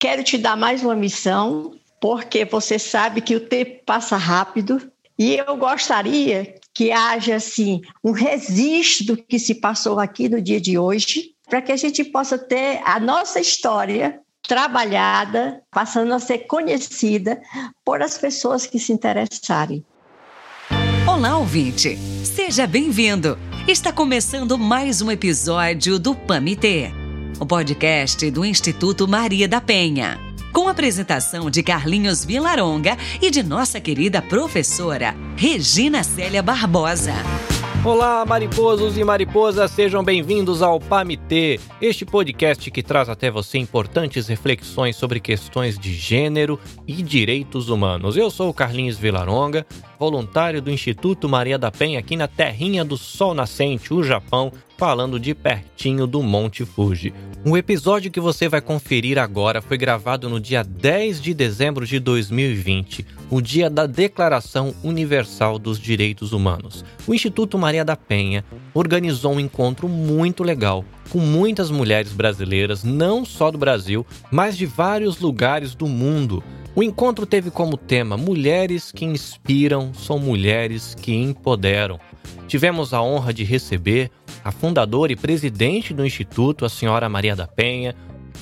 quero te dar mais uma missão, porque você sabe que o tempo passa rápido e eu gostaria que haja assim um registro do que se passou aqui no dia de hoje, para que a gente possa ter a nossa história trabalhada, passando a ser conhecida por as pessoas que se interessarem. Olá, ouvinte! Seja bem-vindo! Está começando mais um episódio do PAMITê, o podcast do Instituto Maria da Penha. Com a apresentação de Carlinhos Vilaronga e de nossa querida professora Regina Célia Barbosa. Olá, mariposos e mariposas, sejam bem-vindos ao PAMITê, este podcast que traz até você importantes reflexões sobre questões de gênero e direitos humanos. Eu sou o Carlinhos Vilaronga, voluntário do Instituto Maria da Penha aqui na terrinha do Sol Nascente, o Japão, falando de pertinho do Monte Fuji. O episódio que você vai conferir agora foi gravado no dia 10 de dezembro de 2020, o dia da Declaração Universal dos Direitos Humanos. O Instituto Maria da Penha organizou um encontro muito legal com muitas mulheres brasileiras, não só do Brasil, mas de vários lugares do mundo. O encontro teve como tema Mulheres que inspiram são mulheres que empoderam. Tivemos a honra de receber a fundadora e presidente do Instituto, a senhora Maria da Penha.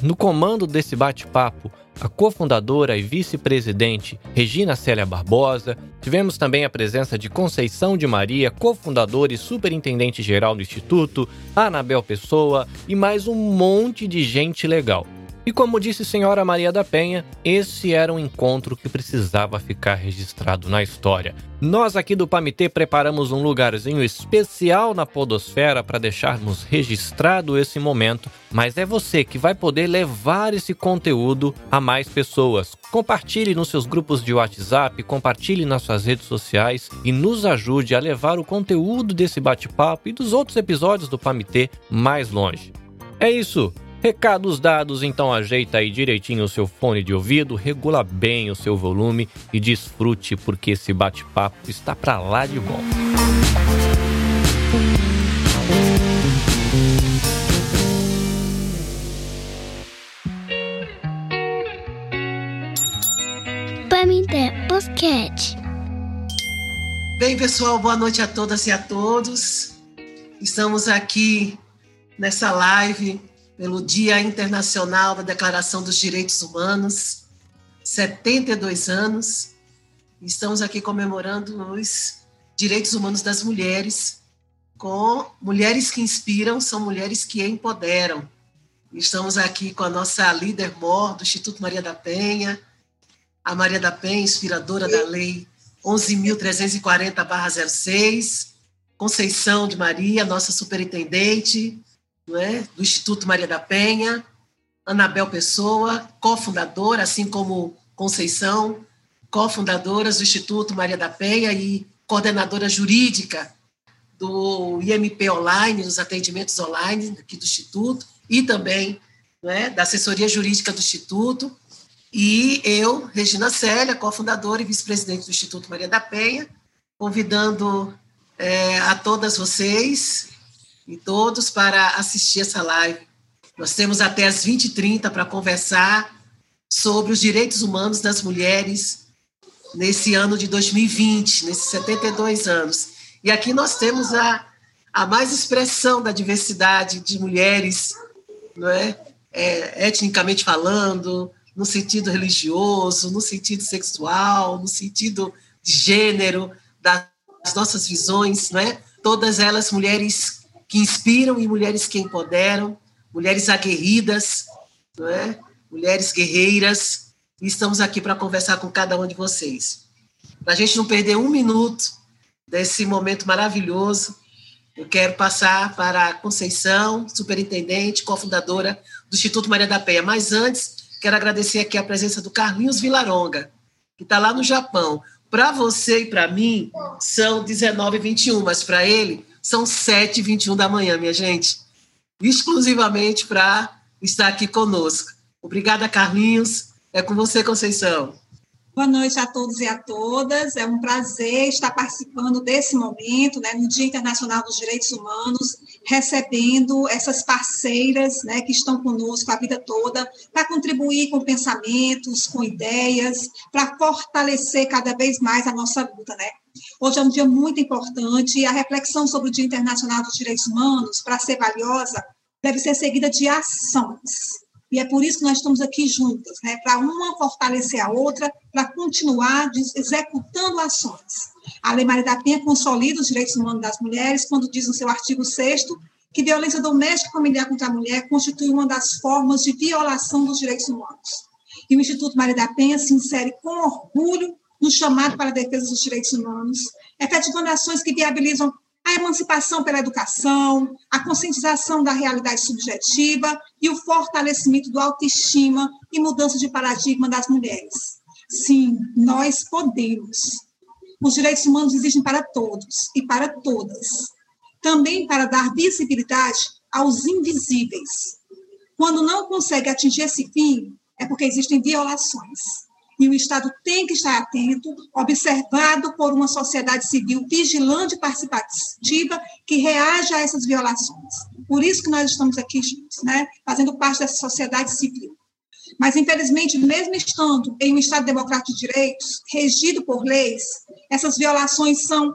No comando desse bate-papo, a cofundadora e vice-presidente Regina Célia Barbosa. Tivemos também a presença de Conceição de Maria, cofundadora e superintendente geral do Instituto, Anabel Pessoa e mais um monte de gente legal. E como disse senhora Maria da Penha, esse era um encontro que precisava ficar registrado na história. Nós aqui do Pamitê preparamos um lugarzinho especial na podosfera para deixarmos registrado esse momento, mas é você que vai poder levar esse conteúdo a mais pessoas. Compartilhe nos seus grupos de WhatsApp, compartilhe nas suas redes sociais e nos ajude a levar o conteúdo desse bate-papo e dos outros episódios do Pamitê mais longe. É isso! Recados dados, então ajeita aí direitinho o seu fone de ouvido, regula bem o seu volume e desfrute porque esse bate-papo está para lá de bom. Pamité Basquete. Bem, pessoal, boa noite a todas e a todos. Estamos aqui nessa live pelo Dia Internacional da Declaração dos Direitos Humanos, 72 anos. Estamos aqui comemorando os direitos humanos das mulheres, com mulheres que inspiram, são mulheres que empoderam. Estamos aqui com a nossa líder mor do Instituto Maria da Penha, a Maria da Penha, inspiradora da Lei 11.340-06, Conceição de Maria, nossa superintendente, é? do Instituto Maria da Penha, Anabel Pessoa, cofundadora, assim como Conceição, cofundadoras do Instituto Maria da Penha e coordenadora jurídica do IMP Online, dos atendimentos online aqui do Instituto, e também é, da assessoria jurídica do Instituto. E eu, Regina Célia, cofundadora e vice-presidente do Instituto Maria da Penha, convidando é, a todas vocês e todos para assistir essa live. Nós temos até as 20h30 para conversar sobre os direitos humanos das mulheres nesse ano de 2020, nesses 72 anos. E aqui nós temos a, a mais expressão da diversidade de mulheres, não é? é etnicamente falando, no sentido religioso, no sentido sexual, no sentido de gênero, das nossas visões, não é? Todas elas mulheres que inspiram e mulheres que empoderam, mulheres aguerridas, não é? mulheres guerreiras. E estamos aqui para conversar com cada um de vocês. Para a gente não perder um minuto desse momento maravilhoso, eu quero passar para a Conceição, superintendente, cofundadora do Instituto Maria da Penha. Mas antes, quero agradecer aqui a presença do Carlinhos Vilaronga, que está lá no Japão. Para você e para mim, são 19h21, mas para ele são 7h21 da manhã, minha gente. Exclusivamente para estar aqui conosco. Obrigada, Carlinhos. É com você, Conceição. Boa noite a todos e a todas. É um prazer estar participando desse momento, né, no Dia Internacional dos Direitos Humanos, recebendo essas parceiras né, que estão conosco a vida toda, para contribuir com pensamentos, com ideias, para fortalecer cada vez mais a nossa luta. Né? Hoje é um dia muito importante e a reflexão sobre o Dia Internacional dos Direitos Humanos, para ser valiosa, deve ser seguida de ações. E é por isso que nós estamos aqui juntas, né? para uma fortalecer a outra, para continuar executando ações. A Lei Maria da Penha consolida os direitos humanos das mulheres quando diz no seu artigo 6 que violência doméstica e familiar contra a mulher constitui uma das formas de violação dos direitos humanos. E o Instituto Maria da Penha se insere com orgulho no chamado para a defesa dos direitos humanos, efetivando ações que viabilizam a emancipação pela educação, a conscientização da realidade subjetiva e o fortalecimento do autoestima e mudança de paradigma das mulheres. Sim, nós podemos. Os direitos humanos existem para todos e para todas. Também para dar visibilidade aos invisíveis. Quando não consegue atingir esse fim, é porque existem violações. E o Estado tem que estar atento, observado por uma sociedade civil vigilante e participativa que reaja a essas violações. Por isso que nós estamos aqui juntos, né, fazendo parte dessa sociedade civil. Mas, infelizmente, mesmo estando em um Estado democrático de direitos, regido por leis, essas violações são,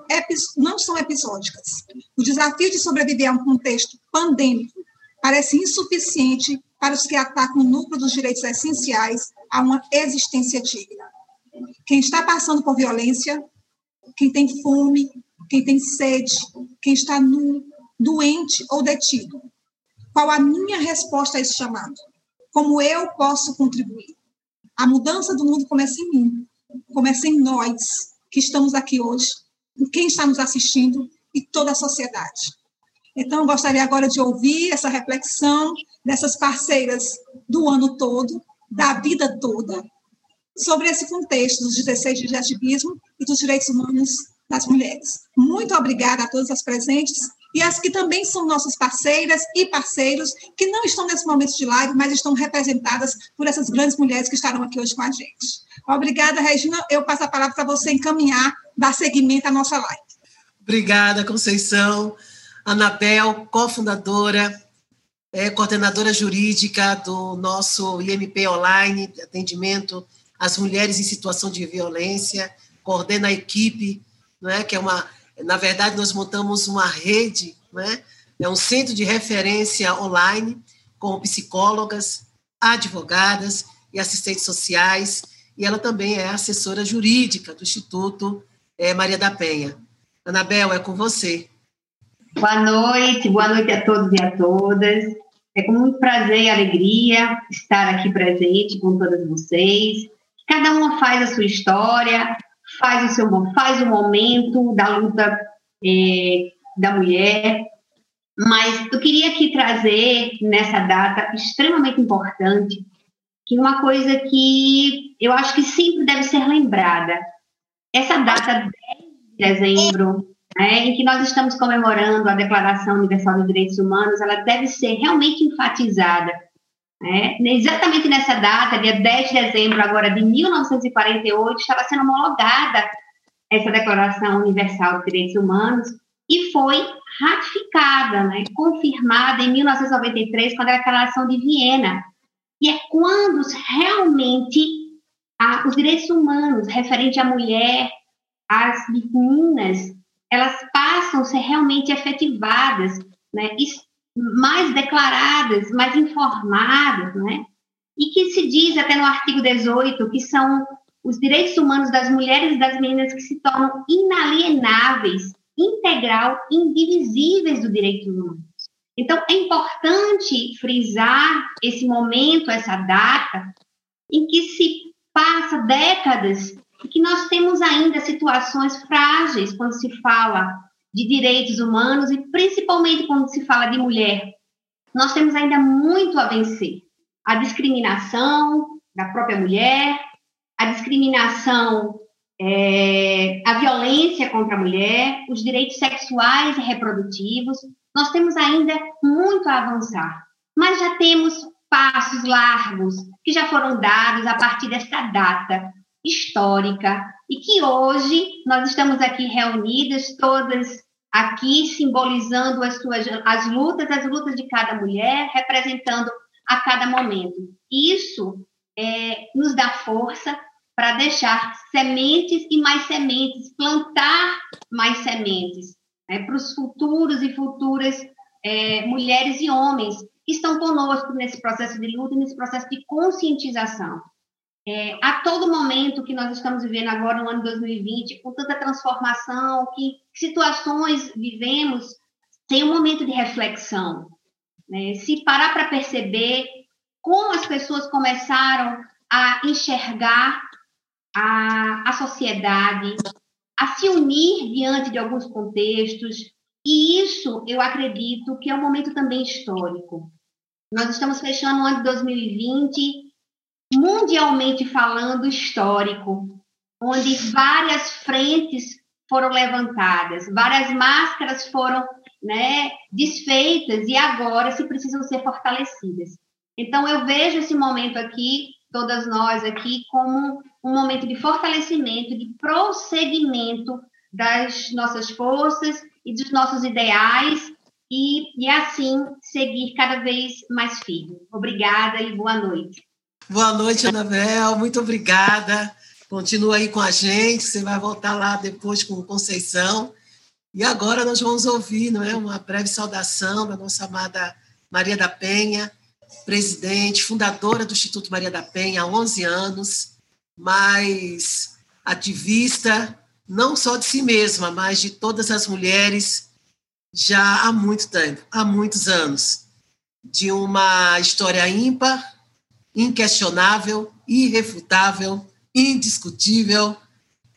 não são episódicas. O desafio de sobreviver a um contexto pandêmico parece insuficiente para os que atacam o núcleo dos direitos essenciais a uma existência digna. Quem está passando por violência, quem tem fome, quem tem sede, quem está nu, doente ou detido. Qual a minha resposta a esse chamado? Como eu posso contribuir? A mudança do mundo começa em mim, começa em nós, que estamos aqui hoje, em quem está nos assistindo e toda a sociedade. Então, gostaria agora de ouvir essa reflexão dessas parceiras do ano todo, da vida toda, sobre esse contexto dos 16 dias de ativismo e dos direitos humanos das mulheres. Muito obrigada a todas as presentes e as que também são nossas parceiras e parceiros, que não estão nesse momento de live, mas estão representadas por essas grandes mulheres que estarão aqui hoje com a gente. Obrigada, Regina. Eu passo a palavra para você encaminhar, dar seguimento à nossa live. Obrigada, Conceição. Anabel, cofundadora, é, coordenadora jurídica do nosso IMP Online, atendimento às mulheres em situação de violência, coordena a equipe, não é, que é uma na verdade, nós montamos uma rede, né? é um centro de referência online com psicólogas, advogadas e assistentes sociais, e ela também é assessora jurídica do Instituto é, Maria da Penha. Anabel, é com você. Boa noite, boa noite a todos e a todas. É com muito prazer e alegria estar aqui presente com todas vocês. Cada uma faz a sua história, faz o seu faz o momento da luta é, da mulher, mas eu queria aqui trazer nessa data extremamente importante que uma coisa que eu acho que sempre deve ser lembrada. Essa data 10 de dezembro, né, em que nós estamos comemorando a Declaração Universal dos Direitos Humanos, ela deve ser realmente enfatizada né? Exatamente nessa data, dia 10 de dezembro agora de 1948, estava sendo homologada essa Declaração Universal dos Direitos Humanos e foi ratificada, né? confirmada em 1993 com a Declaração de Viena. E é quando realmente a, os direitos humanos referente à mulher, às meninas, elas passam a ser realmente efetivadas, né? mais declaradas, mais informadas, né? E que se diz até no artigo 18 que são os direitos humanos das mulheres e das meninas que se tornam inalienáveis, integral, indivisíveis do direito humano. Então, é importante frisar esse momento, essa data, em que se passa décadas e que nós temos ainda situações frágeis quando se fala de direitos humanos e principalmente quando se fala de mulher. Nós temos ainda muito a vencer. A discriminação da própria mulher, a discriminação, é, a violência contra a mulher, os direitos sexuais e reprodutivos. Nós temos ainda muito a avançar, mas já temos passos largos que já foram dados a partir desta data histórica e que hoje nós estamos aqui reunidas todas aqui simbolizando as suas as lutas, as lutas de cada mulher, representando a cada momento. Isso é, nos dá força para deixar sementes e mais sementes, plantar mais sementes né, para os futuros e futuras é, mulheres e homens que estão conosco nesse processo de luta, nesse processo de conscientização. É, a todo momento que nós estamos vivendo agora no ano 2020, com tanta transformação, que situações vivemos, tem um momento de reflexão. Né? Se parar para perceber como as pessoas começaram a enxergar a, a sociedade, a se unir diante de alguns contextos, e isso eu acredito que é um momento também histórico. Nós estamos fechando o ano de 2020, mundialmente falando, histórico, onde várias frentes foram levantadas, várias máscaras foram né, desfeitas e agora se precisam ser fortalecidas. Então, eu vejo esse momento aqui, todas nós aqui, como um momento de fortalecimento, de prosseguimento das nossas forças e dos nossos ideais e, e assim seguir cada vez mais firme. Obrigada e boa noite. Boa noite, Anabel. Muito obrigada. Continua aí com a gente. Você vai voltar lá depois com Conceição. E agora nós vamos ouvir não é, uma breve saudação da nossa amada Maria da Penha, presidente, fundadora do Instituto Maria da Penha há 11 anos, mas ativista não só de si mesma, mas de todas as mulheres já há muito tempo, há muitos anos, de uma história ímpar, inquestionável, irrefutável, indiscutível.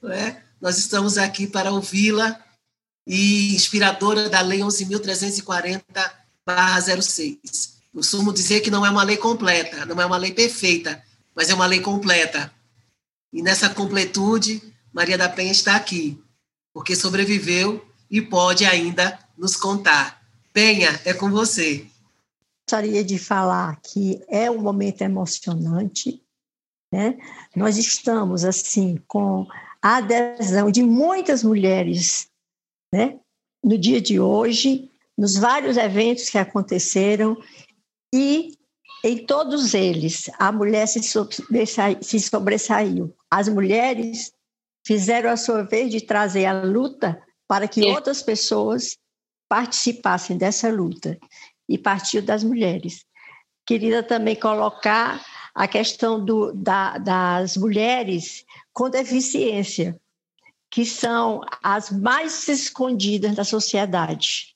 É? Nós estamos aqui para ouvi-la e inspiradora da Lei 11.340-06. Costumo dizer que não é uma lei completa, não é uma lei perfeita, mas é uma lei completa. E nessa completude, Maria da Penha está aqui, porque sobreviveu e pode ainda nos contar. Penha, é com você. Gostaria de falar que é um momento emocionante, né? Nós estamos assim com a adesão de muitas mulheres, né? No dia de hoje, nos vários eventos que aconteceram e em todos eles a mulher se, sobressaiu, se sobressaiu. As mulheres fizeram a sua vez de trazer a luta para que outras pessoas participassem dessa luta e partiu das mulheres. Queria também colocar a questão do, da, das mulheres com deficiência, que são as mais escondidas da sociedade,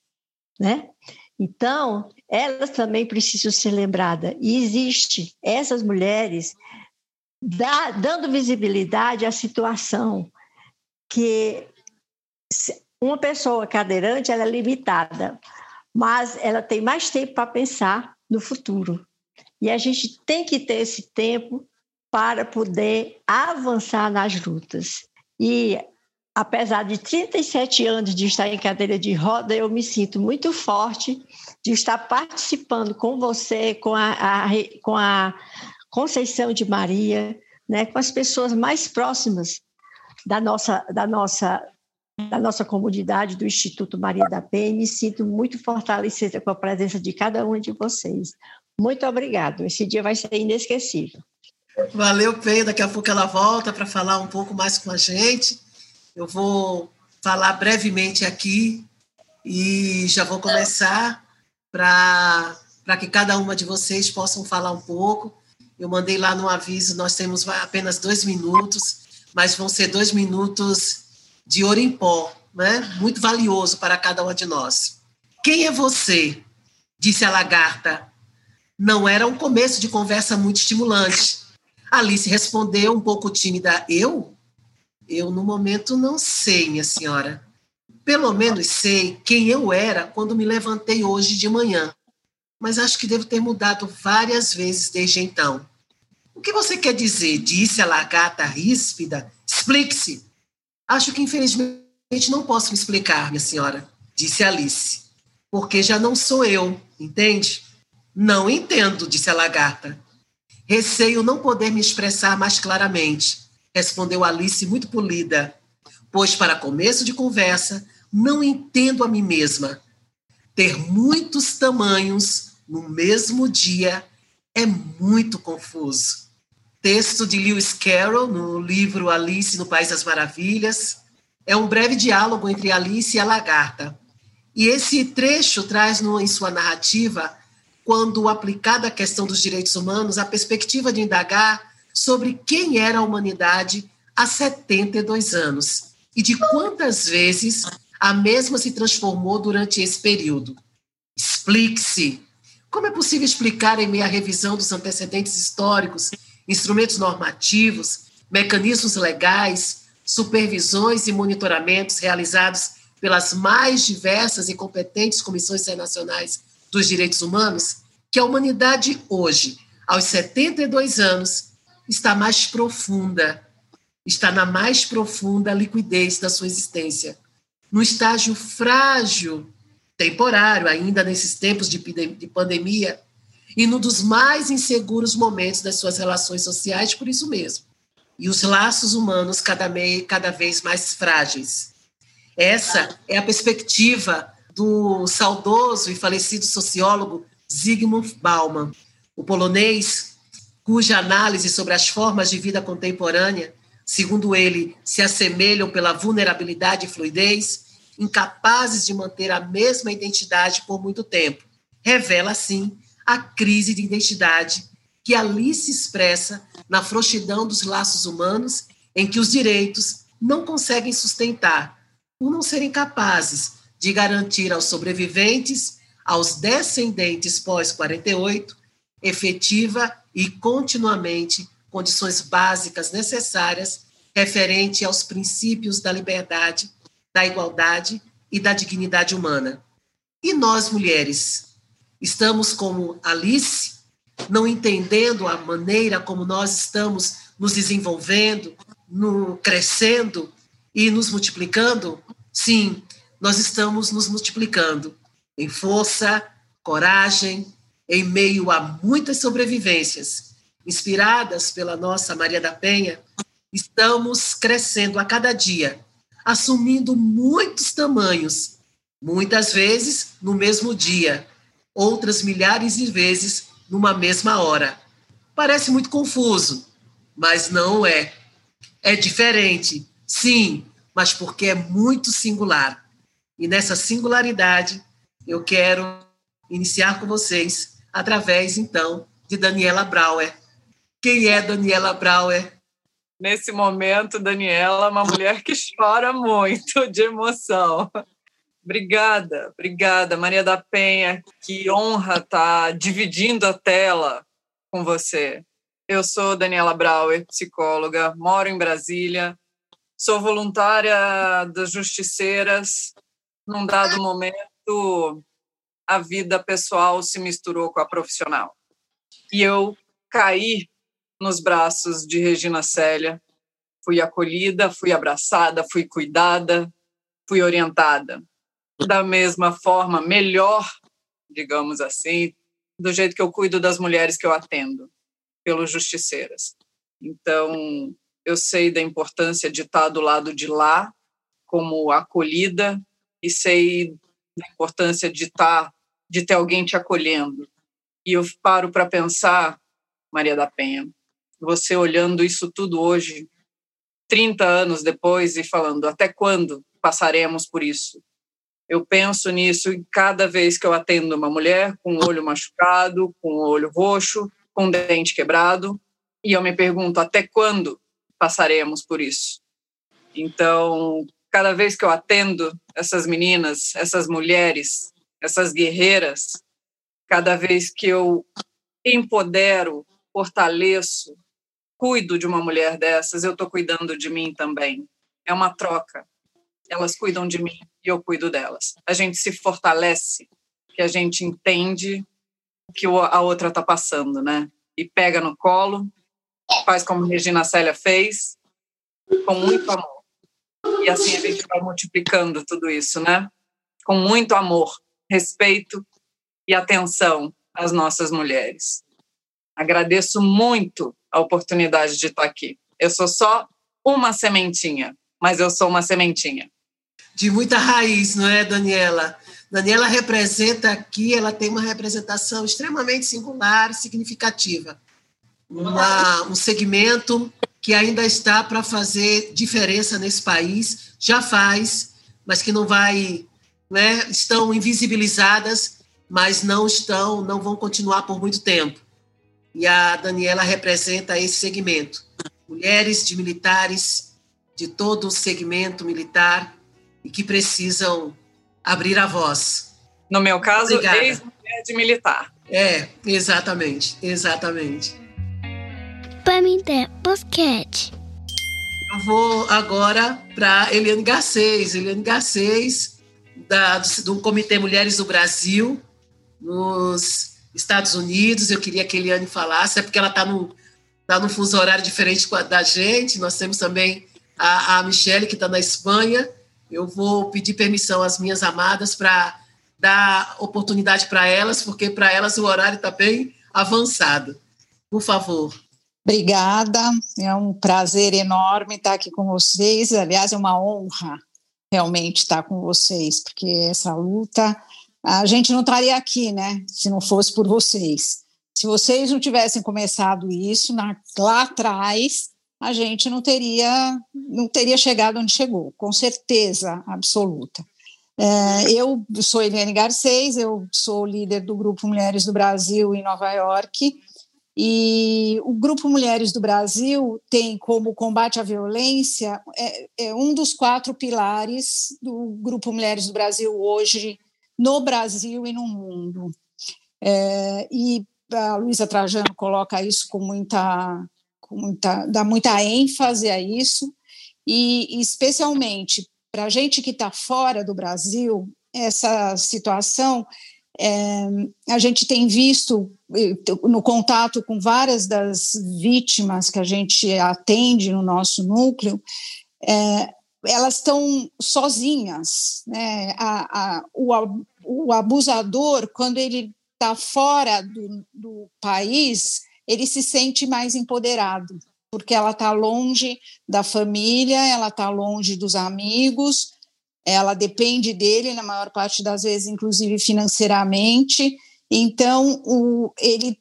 né? Então, elas também precisam ser lembradas. E existe essas mulheres dando visibilidade à situação que uma pessoa cadeirante ela é limitada, mas ela tem mais tempo para pensar no futuro. E a gente tem que ter esse tempo para poder avançar nas lutas. E apesar de 37 anos de estar em cadeira de roda, eu me sinto muito forte de estar participando com você, com a, a com a Conceição de Maria, né, com as pessoas mais próximas da nossa, da nossa, da nossa comunidade do Instituto Maria da Penha. Me sinto muito fortalecida com a presença de cada um de vocês. Muito obrigado. Esse dia vai ser inesquecível. Valeu, Penha. Daqui a pouco ela volta para falar um pouco mais com a gente. Eu vou falar brevemente aqui e já vou começar para que cada uma de vocês possam falar um pouco eu mandei lá no aviso, nós temos apenas dois minutos, mas vão ser dois minutos de ouro em pó, né? muito valioso para cada uma de nós. Quem é você? Disse a lagarta. Não era um começo de conversa muito estimulante. Alice respondeu um pouco tímida: Eu? Eu, no momento, não sei, minha senhora. Pelo menos sei quem eu era quando me levantei hoje de manhã. Mas acho que devo ter mudado várias vezes desde então. O que você quer dizer? Disse a lagarta ríspida. Explique-se. Acho que, infelizmente, não posso me explicar, minha senhora, disse Alice. Porque já não sou eu, entende? Não entendo, disse a lagarta. Receio não poder me expressar mais claramente, respondeu Alice muito polida. Pois, para começo de conversa, não entendo a mim mesma. Ter muitos tamanhos no mesmo dia é muito confuso. Texto de Lewis Carroll, no livro Alice no País das Maravilhas. É um breve diálogo entre Alice e a lagarta. E esse trecho traz em sua narrativa, quando aplicada à questão dos direitos humanos, a perspectiva de indagar sobre quem era a humanidade há 72 anos e de quantas vezes a mesma se transformou durante esse período. Explique-se. Como é possível explicar, em meio à revisão dos antecedentes históricos, instrumentos normativos, mecanismos legais, supervisões e monitoramentos realizados pelas mais diversas e competentes comissões internacionais dos direitos humanos, que a humanidade hoje, aos 72 anos, está mais profunda, está na mais profunda liquidez da sua existência no estágio frágil, temporário, ainda nesses tempos de, de pandemia, e num dos mais inseguros momentos das suas relações sociais, por isso mesmo. E os laços humanos cada, meio, cada vez mais frágeis. Essa é a perspectiva do saudoso e falecido sociólogo Zygmunt Bauman, o polonês cuja análise sobre as formas de vida contemporânea segundo ele, se assemelham pela vulnerabilidade e fluidez, incapazes de manter a mesma identidade por muito tempo. Revela, assim, a crise de identidade que ali se expressa na frouxidão dos laços humanos, em que os direitos não conseguem sustentar, por não serem capazes de garantir aos sobreviventes, aos descendentes pós-48, efetiva e continuamente condições básicas necessárias referente aos princípios da liberdade, da igualdade e da dignidade humana. E nós, mulheres, estamos como Alice, não entendendo a maneira como nós estamos nos desenvolvendo, no, crescendo e nos multiplicando? Sim, nós estamos nos multiplicando em força, coragem, em meio a muitas sobrevivências inspiradas pela nossa Maria da Penha, estamos crescendo a cada dia, assumindo muitos tamanhos, muitas vezes no mesmo dia, outras milhares de vezes numa mesma hora. Parece muito confuso, mas não é. É diferente, sim, mas porque é muito singular. E nessa singularidade, eu quero iniciar com vocês através, então, de Daniela Brauer, quem é Daniela Brauer? Nesse momento, Daniela é uma mulher que chora muito de emoção. Obrigada, obrigada, Maria da Penha. Que honra estar tá dividindo a tela com você. Eu sou Daniela Brauer, psicóloga, moro em Brasília, sou voluntária das Justiceiras. Num dado momento, a vida pessoal se misturou com a profissional. E eu caí nos braços de Regina Célia. Fui acolhida, fui abraçada, fui cuidada, fui orientada. Da mesma forma, melhor, digamos assim, do jeito que eu cuido das mulheres que eu atendo, pelos justiceiras. Então, eu sei da importância de estar do lado de lá, como acolhida, e sei da importância de estar, de ter alguém te acolhendo. E eu paro para pensar, Maria da Penha, você olhando isso tudo hoje, 30 anos depois, e falando: até quando passaremos por isso? Eu penso nisso cada vez que eu atendo uma mulher com o olho machucado, com o olho roxo, com o dente quebrado, e eu me pergunto: até quando passaremos por isso? Então, cada vez que eu atendo essas meninas, essas mulheres, essas guerreiras, cada vez que eu empodero, fortaleço, cuido de uma mulher dessas, eu estou cuidando de mim também. É uma troca. Elas cuidam de mim e eu cuido delas. A gente se fortalece, que a gente entende o que a outra está passando, né? E pega no colo, faz como Regina Célia fez, com muito amor. E assim a gente vai multiplicando tudo isso, né? Com muito amor, respeito e atenção às nossas mulheres. Agradeço muito a oportunidade de estar aqui. Eu sou só uma sementinha, mas eu sou uma sementinha. De muita raiz, não é, Daniela? Daniela representa aqui, ela tem uma representação extremamente singular, significativa. Uma, um segmento que ainda está para fazer diferença nesse país, já faz, mas que não vai, né, estão invisibilizadas, mas não estão, não vão continuar por muito tempo. E a Daniela representa esse segmento. Mulheres de militares de todo o segmento militar e que precisam abrir a voz. No meu caso, ex-mulher de militar. É, exatamente, exatamente. Pamité Basquete. Eu vou agora para Eliane Garcês. Eliane Garcês, da, do Comitê Mulheres do Brasil, nos Estados Unidos. Eu queria que a Eliane falasse, é porque ela está num, tá num fuso horário diferente da gente. Nós temos também a, a Michelle, que está na Espanha. Eu vou pedir permissão às minhas amadas para dar oportunidade para elas, porque para elas o horário está bem avançado. Por favor. Obrigada, é um prazer enorme estar aqui com vocês. Aliás, é uma honra realmente estar com vocês, porque essa luta a gente não estaria aqui, né? Se não fosse por vocês. Se vocês não tivessem começado isso na, lá atrás, a gente não teria não teria chegado onde chegou, com certeza absoluta. É, eu sou Eliane Garcês, eu sou líder do Grupo Mulheres do Brasil em Nova York, e o Grupo Mulheres do Brasil tem como combate à violência é, é um dos quatro pilares do Grupo Mulheres do Brasil hoje no Brasil e no mundo. É, e a Luísa Trajano coloca isso com muita, muita, dá muita ênfase a isso, e especialmente para a gente que está fora do Brasil, essa situação é, a gente tem visto no contato com várias das vítimas que a gente atende no nosso núcleo, é, elas estão sozinhas. Né? A, a, o, o abusador, quando ele está fora do, do país, ele se sente mais empoderado, porque ela está longe da família, ela está longe dos amigos, ela depende dele na maior parte das vezes, inclusive financeiramente. Então, o, ele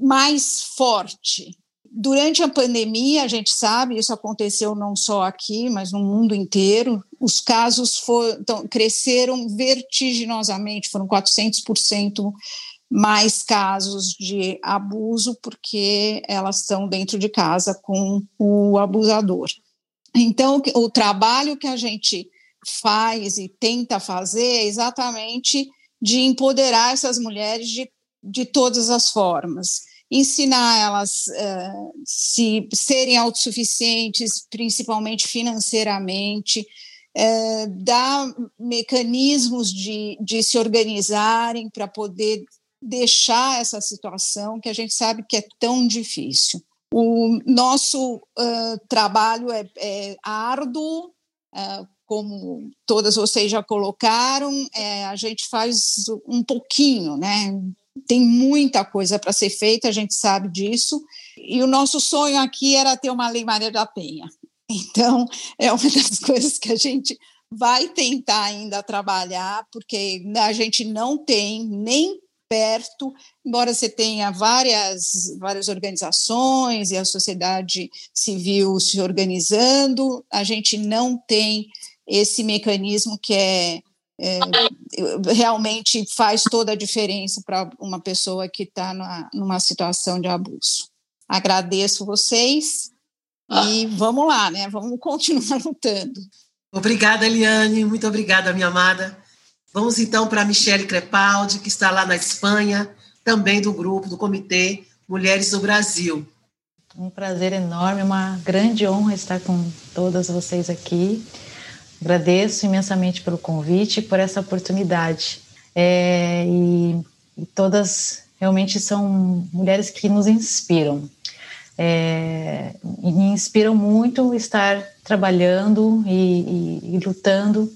mais forte. Durante a pandemia, a gente sabe, isso aconteceu não só aqui, mas no mundo inteiro, os casos for, então, cresceram vertiginosamente, foram 400% mais casos de abuso, porque elas estão dentro de casa com o abusador. Então, o trabalho que a gente faz e tenta fazer é exatamente de empoderar essas mulheres de, de todas as formas, ensinar elas uh, se serem autossuficientes, principalmente financeiramente, uh, dar mecanismos de, de se organizarem para poder deixar essa situação que a gente sabe que é tão difícil. O nosso uh, trabalho é, é árduo, uh, como todas vocês já colocaram, é, a gente faz um pouquinho, né? Tem muita coisa para ser feita, a gente sabe disso. E o nosso sonho aqui era ter uma Lei Maria da Penha. Então, é uma das coisas que a gente vai tentar ainda trabalhar, porque a gente não tem nem perto, embora você tenha várias, várias organizações e a sociedade civil se organizando, a gente não tem esse mecanismo que é, é realmente faz toda a diferença para uma pessoa que está numa situação de abuso. Agradeço vocês e vamos lá, né? Vamos continuar lutando. Obrigada, Eliane, muito obrigada, minha amada. Vamos então para a Michele Crepaldi, que está lá na Espanha, também do grupo, do Comitê Mulheres do Brasil. Um prazer enorme, uma grande honra estar com todas vocês aqui. Agradeço imensamente pelo convite, por essa oportunidade. É, e, e, todas realmente são mulheres que nos inspiram. É, me inspiram muito estar trabalhando e, e, e lutando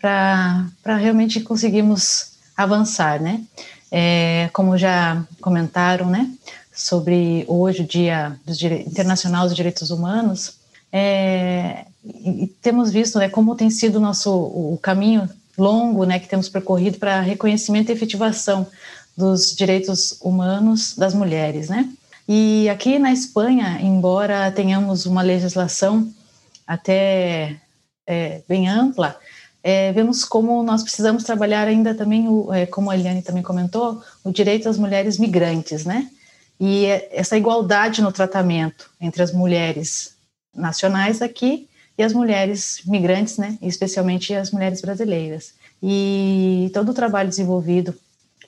para realmente conseguirmos avançar, né? É, como já comentaram, né, sobre hoje o Dia Internacional dos Direitos Humanos, É, temos visto né, como tem sido nosso o caminho longo né, que temos percorrido para reconhecimento e efetivação dos direitos humanos das mulheres, né? E aqui na Espanha, embora tenhamos uma legislação até é, bem ampla, é, vemos como nós precisamos trabalhar ainda também, o, é, como a Eliane também comentou, o direito das mulheres migrantes, né? E essa igualdade no tratamento entre as mulheres nacionais aqui e as mulheres migrantes, né? Especialmente as mulheres brasileiras. E todo o trabalho desenvolvido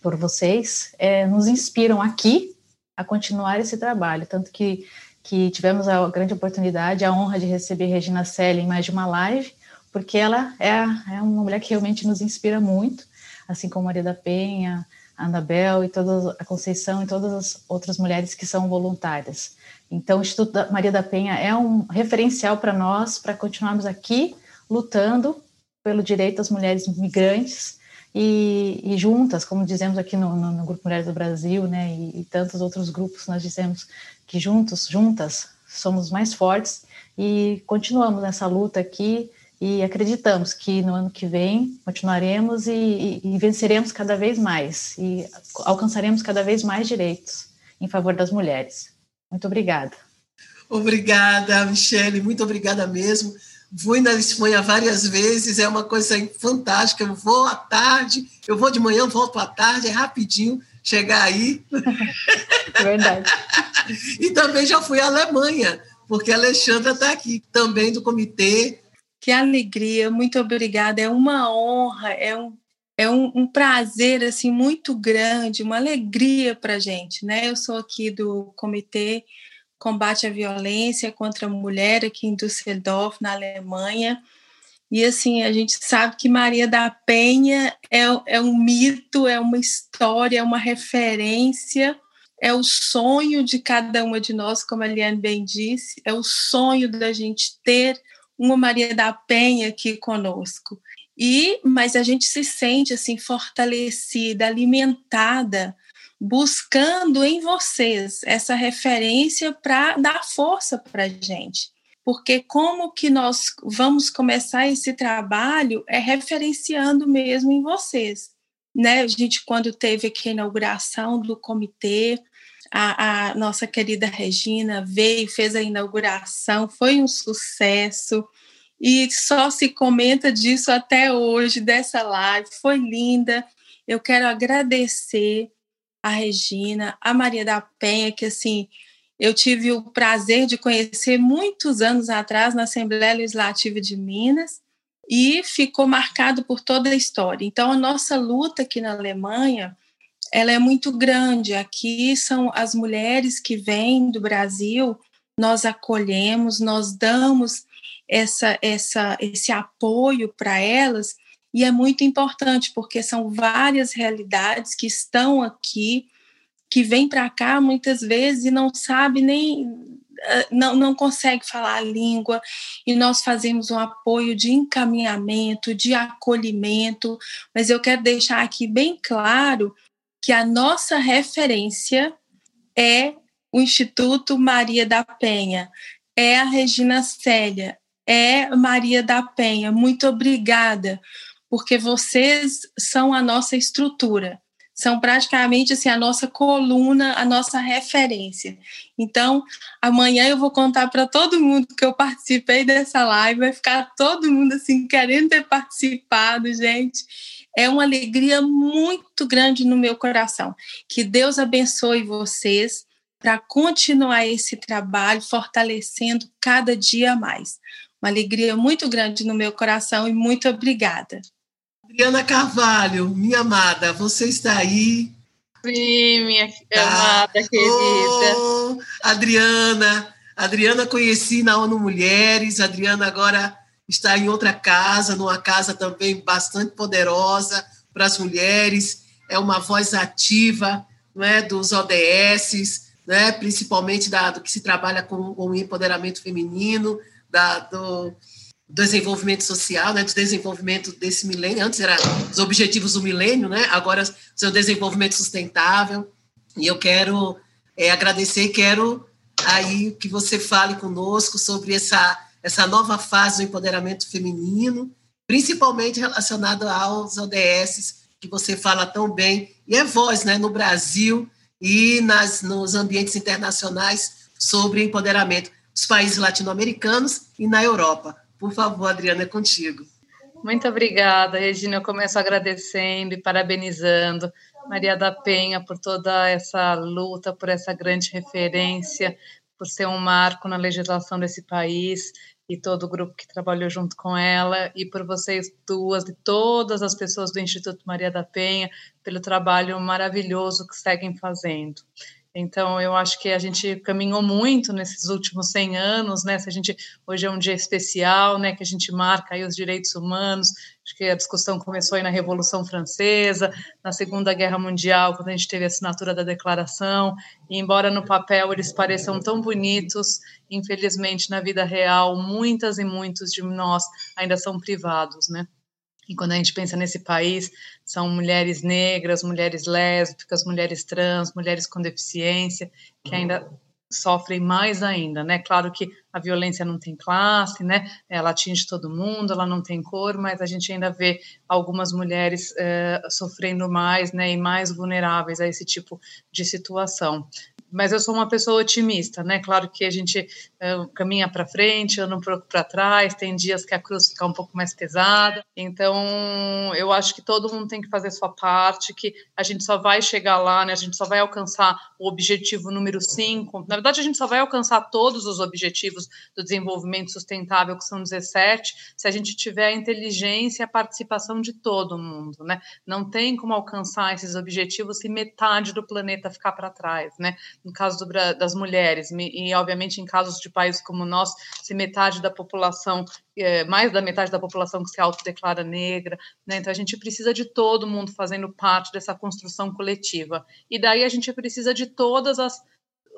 por vocês é, nos inspiram aqui a continuar esse trabalho, tanto que que tivemos a grande oportunidade, a honra de receber Regina Selle em mais de uma live, porque ela é, é uma mulher que realmente nos inspira muito, assim como Maria da Penha, Anabel e toda a Conceição e todas as outras mulheres que são voluntárias. Então, o Instituto da Maria da Penha é um referencial para nós, para continuarmos aqui lutando pelo direito das mulheres migrantes e, e juntas, como dizemos aqui no, no, no, Grupo Mulheres do Brasil, né, e, e tantos outros grupos, nós dizemos que juntos, juntas, somos mais fortes e continuamos nessa luta aqui e acreditamos que no ano que vem continuaremos e, e, e, venceremos cada vez mais e alcançaremos cada vez mais direitos em favor das mulheres. Muito obrigada. Obrigada, Michele, muito obrigada mesmo. Fui na Espanha várias vezes, é uma coisa fantástica. Eu vou à tarde, eu vou de manhã, volto à tarde, é rapidinho chegar aí. Verdade. e também já fui à Alemanha, porque a Alexandra está aqui também do comitê que alegria, muito obrigada. É uma honra, é um, é um, um prazer assim muito grande, uma alegria para a gente, né? Eu sou aqui do Comitê Combate à Violência contra a Mulher aqui em Düsseldorf, na Alemanha. E assim, a gente sabe que Maria da Penha é, é um mito, é uma história, é uma referência, é o sonho de cada uma de nós, como a Liane bem disse, é o sonho da gente ter uma Maria da Penha aqui conosco. E mas a gente se sente assim fortalecida, alimentada, buscando em vocês essa referência para dar força para a gente. Porque como que nós vamos começar esse trabalho é referenciando mesmo em vocês. Né? A gente, quando teve aqui a inauguração do comitê, a, a, nossa querida Regina veio, fez a inauguração, foi um sucesso e só se comenta disso até hoje, dessa live, foi linda. Eu quero agradecer a Regina, a Maria da Penha, que assim, eu tive o prazer de conhecer muitos anos atrás na Assembleia Legislativa de Minas e ficou marcado por toda a história. Então, a nossa luta aqui na Alemanha ela é muito grande. Aqui são as mulheres que vêm do Brasil, nós acolhemos, nós damos essa, essa, esse apoio para elas, e é muito importante, porque são várias realidades que estão aqui, que vêm para cá muitas vezes e não sabe nem eh, não, não consegue falar a língua, e nós fazemos um apoio de encaminhamento, de acolhimento, mas eu quero deixar aqui bem claro que a nossa referência é o Instituto Maria da Penha, é a Regina Célia, é Maria da Penha. Muito obrigada, porque vocês são a nossa estrutura, são praticamente assim, a nossa coluna, a nossa referência. Então, amanhã eu vou contar para todo mundo que eu participei dessa live, vai ficar todo mundo assim querendo ter participado, gente é uma alegria muito grande no meu coração. Que Deus abençoe vocês para continuar esse trabalho, fortalecendo cada dia mais. Uma alegria muito grande no meu coração e muito obrigada. Adriana Carvalho, minha amada, você está aí? Sim, minha tá. amada querida. Oh, Adriana, Adriana conheci na ONU Mulheres, Adriana agora está em outra casa, numa casa também bastante poderosa para as mulheres, é uma voz ativa não é, dos ODS, né, principalmente da, do que se trabalha com, com o empoderamento feminino, da, do desenvolvimento social, né, do desenvolvimento desse milênio, antes era os objetivos do milênio, né, agora são desenvolvimento sustentável, e eu quero é, agradecer, quero aí que você fale conosco sobre essa essa nova fase do empoderamento feminino, principalmente relacionado aos ODS que você fala tão bem e é voz, né, no Brasil e nas nos ambientes internacionais sobre empoderamento dos países latino-americanos e na Europa. Por favor, Adriana, é contigo. Muito obrigada, Regina. Eu começo agradecendo e parabenizando Maria da Penha por toda essa luta, por essa grande referência, por ser um marco na legislação desse país e todo o grupo que trabalhou junto com ela, e por vocês duas e todas as pessoas do Instituto Maria da Penha, pelo trabalho maravilhoso que seguem fazendo. Então, eu acho que a gente caminhou muito nesses últimos 100 anos, né? Se a gente hoje é um dia especial, né? Que a gente marca aí os direitos humanos. Acho que a discussão começou aí na Revolução Francesa, na Segunda Guerra Mundial, quando a gente teve a assinatura da Declaração. E embora no papel eles pareçam tão bonitos, infelizmente na vida real muitas e muitos de nós ainda são privados, né? E quando a gente pensa nesse país, são mulheres negras, mulheres lésbicas, mulheres trans, mulheres com deficiência, que ainda sofrem mais ainda, né? Claro que a violência não tem classe, né? Ela atinge todo mundo, ela não tem cor, mas a gente ainda vê algumas mulheres eh, sofrendo mais, né? E mais vulneráveis a esse tipo de situação mas eu sou uma pessoa otimista, né? Claro que a gente uh, caminha para frente, anda um pouco para trás, tem dias que a cruz fica um pouco mais pesada. Então, eu acho que todo mundo tem que fazer sua parte, que a gente só vai chegar lá, né? A gente só vai alcançar o objetivo número 5. Na verdade, a gente só vai alcançar todos os objetivos do desenvolvimento sustentável, que são 17, se a gente tiver a inteligência e a participação de todo mundo, né? Não tem como alcançar esses objetivos se metade do planeta ficar para trás, né? No caso do, das mulheres, e obviamente em casos de países como o nosso, se metade da população, é, mais da metade da população que se autodeclara negra, né? então a gente precisa de todo mundo fazendo parte dessa construção coletiva. E daí a gente precisa de todas as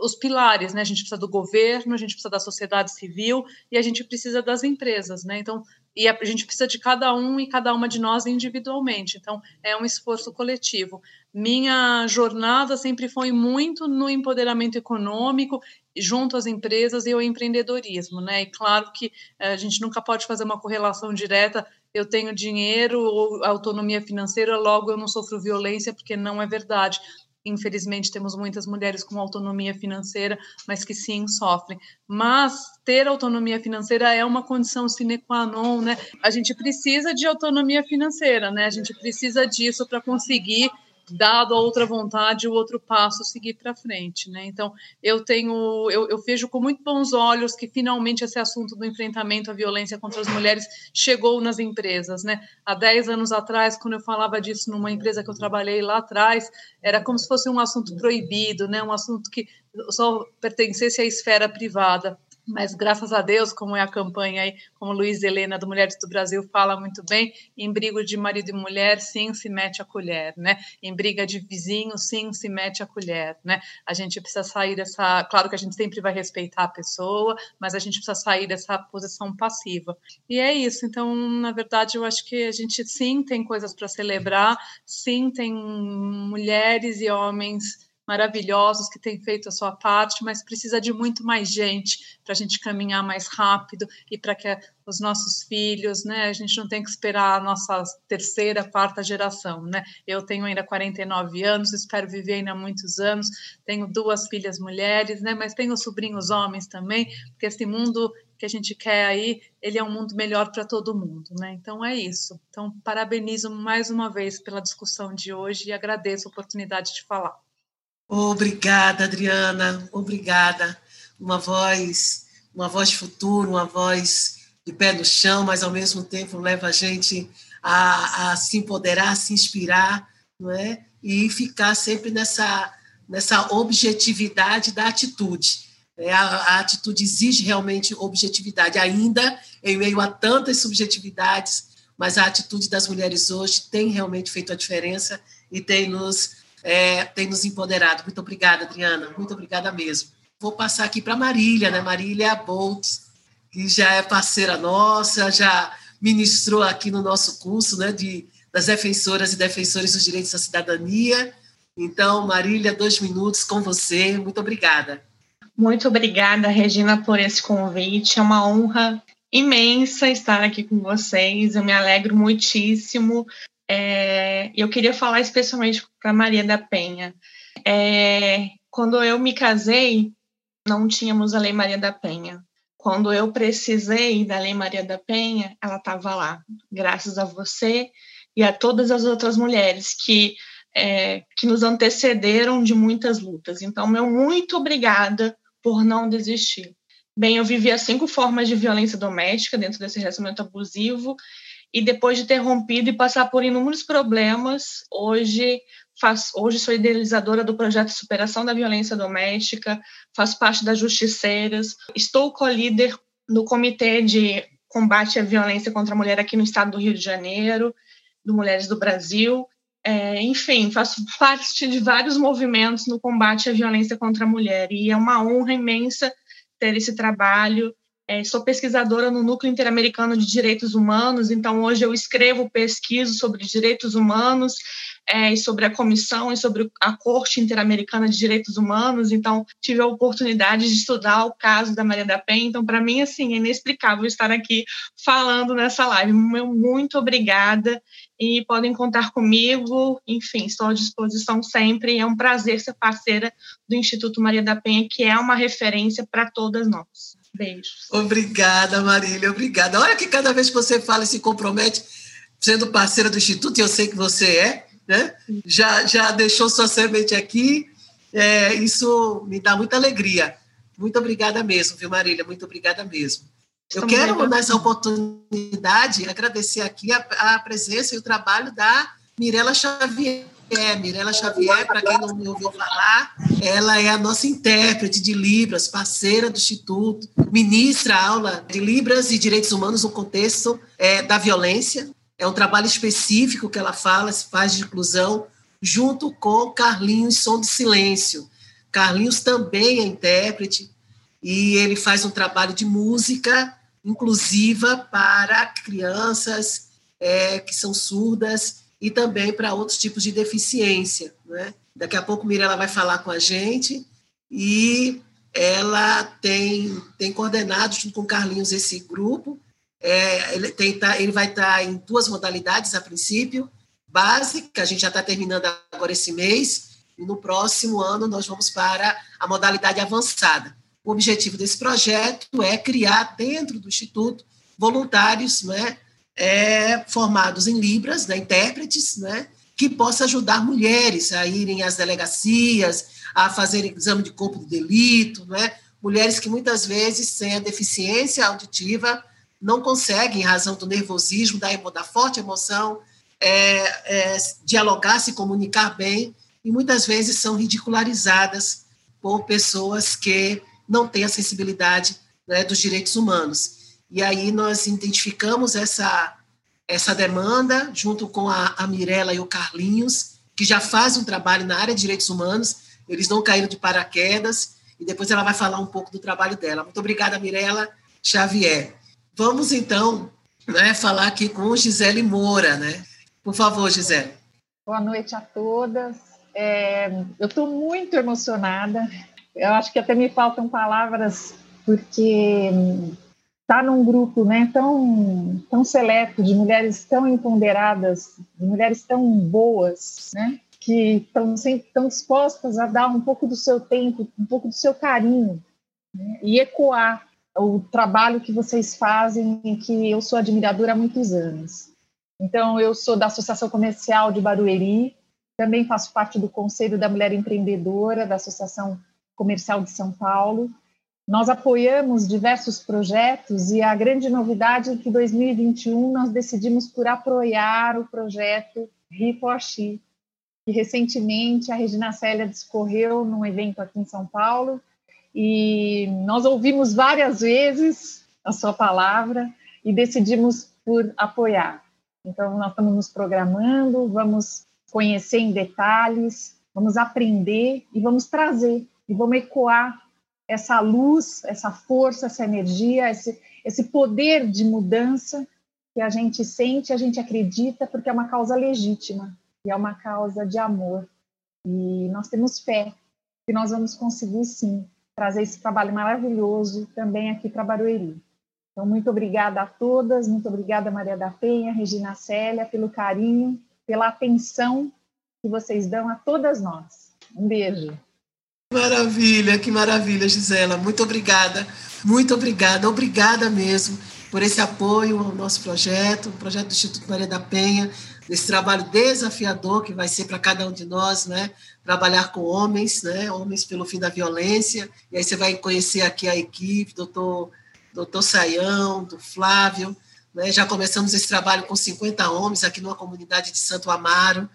os pilares, né? A gente precisa do governo, a gente precisa da sociedade civil e a gente precisa das empresas, né? Então, e a gente precisa de cada um e cada uma de nós individualmente. Então, é um esforço coletivo. Minha jornada sempre foi muito no empoderamento econômico, junto às empresas e ao empreendedorismo, né? E claro que eh, a gente nunca pode fazer uma correlação direta. Eu tenho dinheiro ou autonomia financeira, logo eu não sofro violência, porque não é verdade. Infelizmente, temos muitas mulheres com autonomia financeira, mas que sim sofrem. Mas ter autonomia financeira é uma condição sine qua non, né? A gente precisa de autonomia financeira, né? A gente precisa disso para conseguir dado a outra vontade, o outro passo seguir para frente, né? Então, eu tenho, eu, eu, vejo com muito bons olhos que finalmente esse assunto do enfrentamento à violência contra as mulheres chegou nas empresas, né? Há 10 anos atrás, quando eu falava disso numa empresa que eu trabalhei lá atrás, era como se fosse um assunto proibido, né? Um assunto que só pertencesse à esfera privada. Mas graças a Deus, como é a campanha aí, como Luiz Helena do Mulheres do Brasil fala muito bem, em briga de marido e mulher, sim, se mete a colher, né? Em briga de vizinho, sim, se mete a colher, né? A gente precisa sair dessa, claro que a gente sempre vai respeitar a pessoa, mas a gente precisa sair dessa posição passiva. E é isso. Então, na verdade, eu acho que a gente sim tem coisas para celebrar, sim tem mulheres e homens maravilhosos que têm feito a sua parte, mas precisa de muito mais gente para a gente caminhar mais rápido e para que os nossos filhos, né, a gente não tem que esperar a nossa terceira, quarta geração, né? Eu tenho ainda 49 anos, espero viver ainda muitos anos, tenho duas filhas mulheres, né, mas tenho sobrinhos homens também, porque esse mundo que a gente quer aí, ele é um mundo melhor para todo mundo, né? Então é isso. Então parabenizo mais uma vez pela discussão de hoje e agradeço a oportunidade de falar. Obrigada, Adriana, obrigada. Uma voz, uma voz de futuro, uma voz de pé no chão, mas ao mesmo tempo leva a gente a, a se empoderar, a se inspirar, não é? E ficar sempre nessa nessa objetividade da atitude. É, a, a, atitude exige realmente objetividade, ainda em meio a tantas subjetividades, mas a atitude das mulheres hoje tem realmente feito a diferença e tem nos é, tem nos empoderado. Muito obrigada, Adriana, muito obrigada mesmo. Vou passar aqui para Marília, né? Marília Boltz, que já é parceira nossa, já ministrou aqui no nosso curso né, de, das defensoras e defensores dos direitos da cidadania. Então, Marília, dois minutos com você. Muito obrigada. Muito obrigada, Regina, por esse convite. É uma honra imensa estar aqui com vocês. Eu me alegro muitíssimo. É, eu queria falar especialmente para Maria da Penha. É, quando eu me casei, não tínhamos a Lei Maria da Penha. Quando eu precisei da Lei Maria da Penha, ela estava lá, graças a você e a todas as outras mulheres que é, que nos antecederam de muitas lutas. Então, meu muito obrigada por não desistir. Bem, eu vivi as cinco formas de violência doméstica dentro desse relacionamento abusivo e depois de ter rompido e passar por inúmeros problemas, hoje faço, hoje sou idealizadora do projeto Superação da Violência Doméstica, faço parte das Justiceiras, estou co-líder no Comitê de Combate à Violência contra a Mulher aqui no estado do Rio de Janeiro, do Mulheres do Brasil, é, enfim, faço parte de vários movimentos no combate à violência contra a mulher e é uma honra imensa ter esse trabalho. É, sou pesquisadora no Núcleo Interamericano de Direitos Humanos, então hoje eu escrevo, pesquiso sobre direitos humanos é, e sobre a comissão e sobre a Corte Interamericana de Direitos Humanos. Então tive a oportunidade de estudar o caso da Maria da Penha. Então para mim assim é inexplicável estar aqui falando nessa live. Muito obrigada e podem contar comigo. Enfim, estou à disposição sempre. É um prazer ser parceira do Instituto Maria da Penha, que é uma referência para todas nós. Beijos. Obrigada, Marília, obrigada. Olha que cada vez que você fala e se compromete, sendo parceira do Instituto, e eu sei que você é, né? Já, já deixou sua semente aqui. É, isso me dá muita alegria. Muito obrigada mesmo, viu, Marília? Muito obrigada mesmo. Eu quero, nessa oportunidade, agradecer aqui a, a, presença e o trabalho da Mirela Xavier. Mirela Xavier, para quem não me ouviu falar, ela é a nossa intérprete de Libras, parceira do Instituto, ministra aula de Libras e Direitos Humanos no contexto é, da violência. É um trabalho específico que ela fala, se faz de inclusão, junto com Carlinhos Som de Silêncio. Carlinhos também é intérprete e ele faz um trabalho de música inclusiva para crianças é, que são surdas e também para outros tipos de deficiência. Né? Daqui a pouco Mirella vai falar com a gente e ela tem, tem coordenado junto com Carlinhos esse grupo. É, ele, tem, tá, ele vai estar tá em duas modalidades a princípio, básica, a gente já está terminando agora esse mês, e no próximo ano nós vamos para a modalidade avançada. O objetivo desse projeto é criar dentro do Instituto voluntários né, é, formados em Libras, né, intérpretes, né, que possa ajudar mulheres a irem às delegacias, a fazer exame de corpo de delito, né, mulheres que muitas vezes, sem a deficiência auditiva, não conseguem, em razão do nervosismo, da, da forte emoção, é, é, dialogar, se comunicar bem, e muitas vezes são ridicularizadas por pessoas que não tem a sensibilidade né, dos direitos humanos. E aí nós identificamos essa, essa demanda junto com a, a Mirella e o Carlinhos, que já fazem um trabalho na área de direitos humanos, eles não caíram de paraquedas, e depois ela vai falar um pouco do trabalho dela. Muito obrigada, Mirella Xavier. Vamos, então, né, falar aqui com Gisele Moura. Né? Por favor, Gisele. Boa noite a todas. É, eu estou muito emocionada eu acho que até me faltam palavras, porque está num grupo né, tão, tão seleto de mulheres tão empoderadas, de mulheres tão boas, né, que estão tão dispostas a dar um pouco do seu tempo, um pouco do seu carinho né, e ecoar o trabalho que vocês fazem, em que eu sou admiradora há muitos anos. Então, eu sou da Associação Comercial de Barueri, também faço parte do Conselho da Mulher Empreendedora, da Associação Comercial de São Paulo. Nós apoiamos diversos projetos e a grande novidade é que em 2021 nós decidimos por apoiar o projeto Riforchi, que recentemente a Regina Célia discorreu num evento aqui em São Paulo e nós ouvimos várias vezes a sua palavra e decidimos por apoiar. Então, nós estamos nos programando, vamos conhecer em detalhes, vamos aprender e vamos trazer e vamos ecoar essa luz, essa força, essa energia, esse, esse poder de mudança que a gente sente, a gente acredita, porque é uma causa legítima e é uma causa de amor. E nós temos fé que nós vamos conseguir sim trazer esse trabalho maravilhoso também aqui para Barueri. Então, muito obrigada a todas, muito obrigada Maria da Penha, Regina Célia, pelo carinho, pela atenção que vocês dão a todas nós. Um beijo. Maravilha, que maravilha, Gisela. Muito obrigada, muito obrigada, obrigada mesmo por esse apoio ao nosso projeto, o projeto do Instituto Maria da Penha, nesse trabalho desafiador que vai ser para cada um de nós, né? Trabalhar com homens, né? Homens pelo fim da violência. E aí você vai conhecer aqui a equipe, doutor, doutor Saião, do Flávio. Né? Já começamos esse trabalho com 50 homens aqui numa comunidade de Santo Amaro.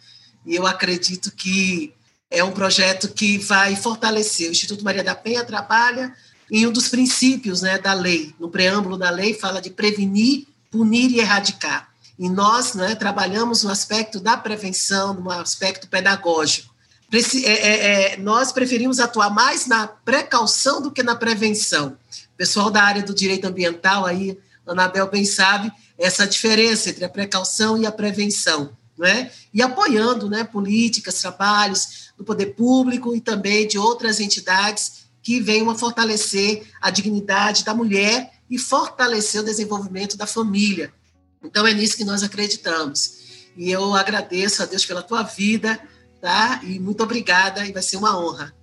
E eu acredito que é um projeto que vai fortalecer. O Instituto Maria da Penha trabalha em um dos princípios né, da lei. No preâmbulo da lei fala de prevenir, punir e erradicar. E nós né, trabalhamos no aspecto da prevenção, no aspecto pedagógico. É, é, é, nós preferimos atuar mais na precaução do que na prevenção. O pessoal da área do direito ambiental, aí, Anabel bem sabe, essa diferença entre a precaução e a prevenção. Né? E apoiando né, políticas, trabalhos do poder público e também de outras entidades que venham a fortalecer a dignidade da mulher e fortalecer o desenvolvimento da família. Então é nisso que nós acreditamos. E eu agradeço a Deus pela tua vida, tá? E muito obrigada e vai ser uma honra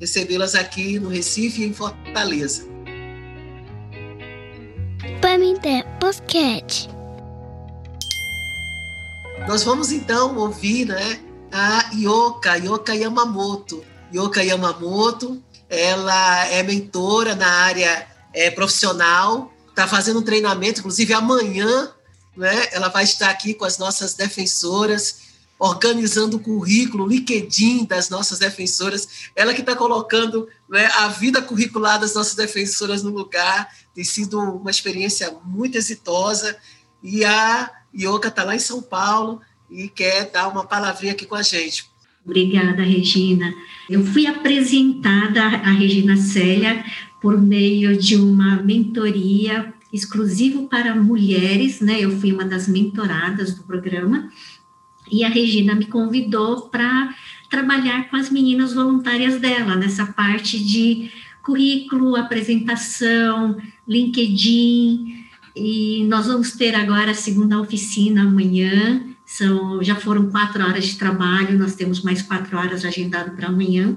recebê-las aqui no Recife e em Fortaleza. Pamité Podcast. Nós vamos então ouvir, né, a Yoka, Yoka Yamamoto. Yoka Yamamoto, ela é mentora na área é, profissional, está fazendo um treinamento, inclusive amanhã, né, ela vai estar aqui com as nossas defensoras, organizando o currículo, o LinkedIn das nossas defensoras, ela que está colocando né, a vida curricular das nossas defensoras no lugar, tem sido uma experiência muito exitosa, e a Ioka está lá em São Paulo, e quer dar uma palavrinha aqui com a gente. Obrigada, Regina. Eu fui apresentada a Regina Célia por meio de uma mentoria exclusivo para mulheres, né? Eu fui uma das mentoradas do programa e a Regina me convidou para trabalhar com as meninas voluntárias dela nessa parte de currículo, apresentação, LinkedIn. E nós vamos ter agora a segunda oficina amanhã, são, já foram quatro horas de trabalho, nós temos mais quatro horas agendado para amanhã.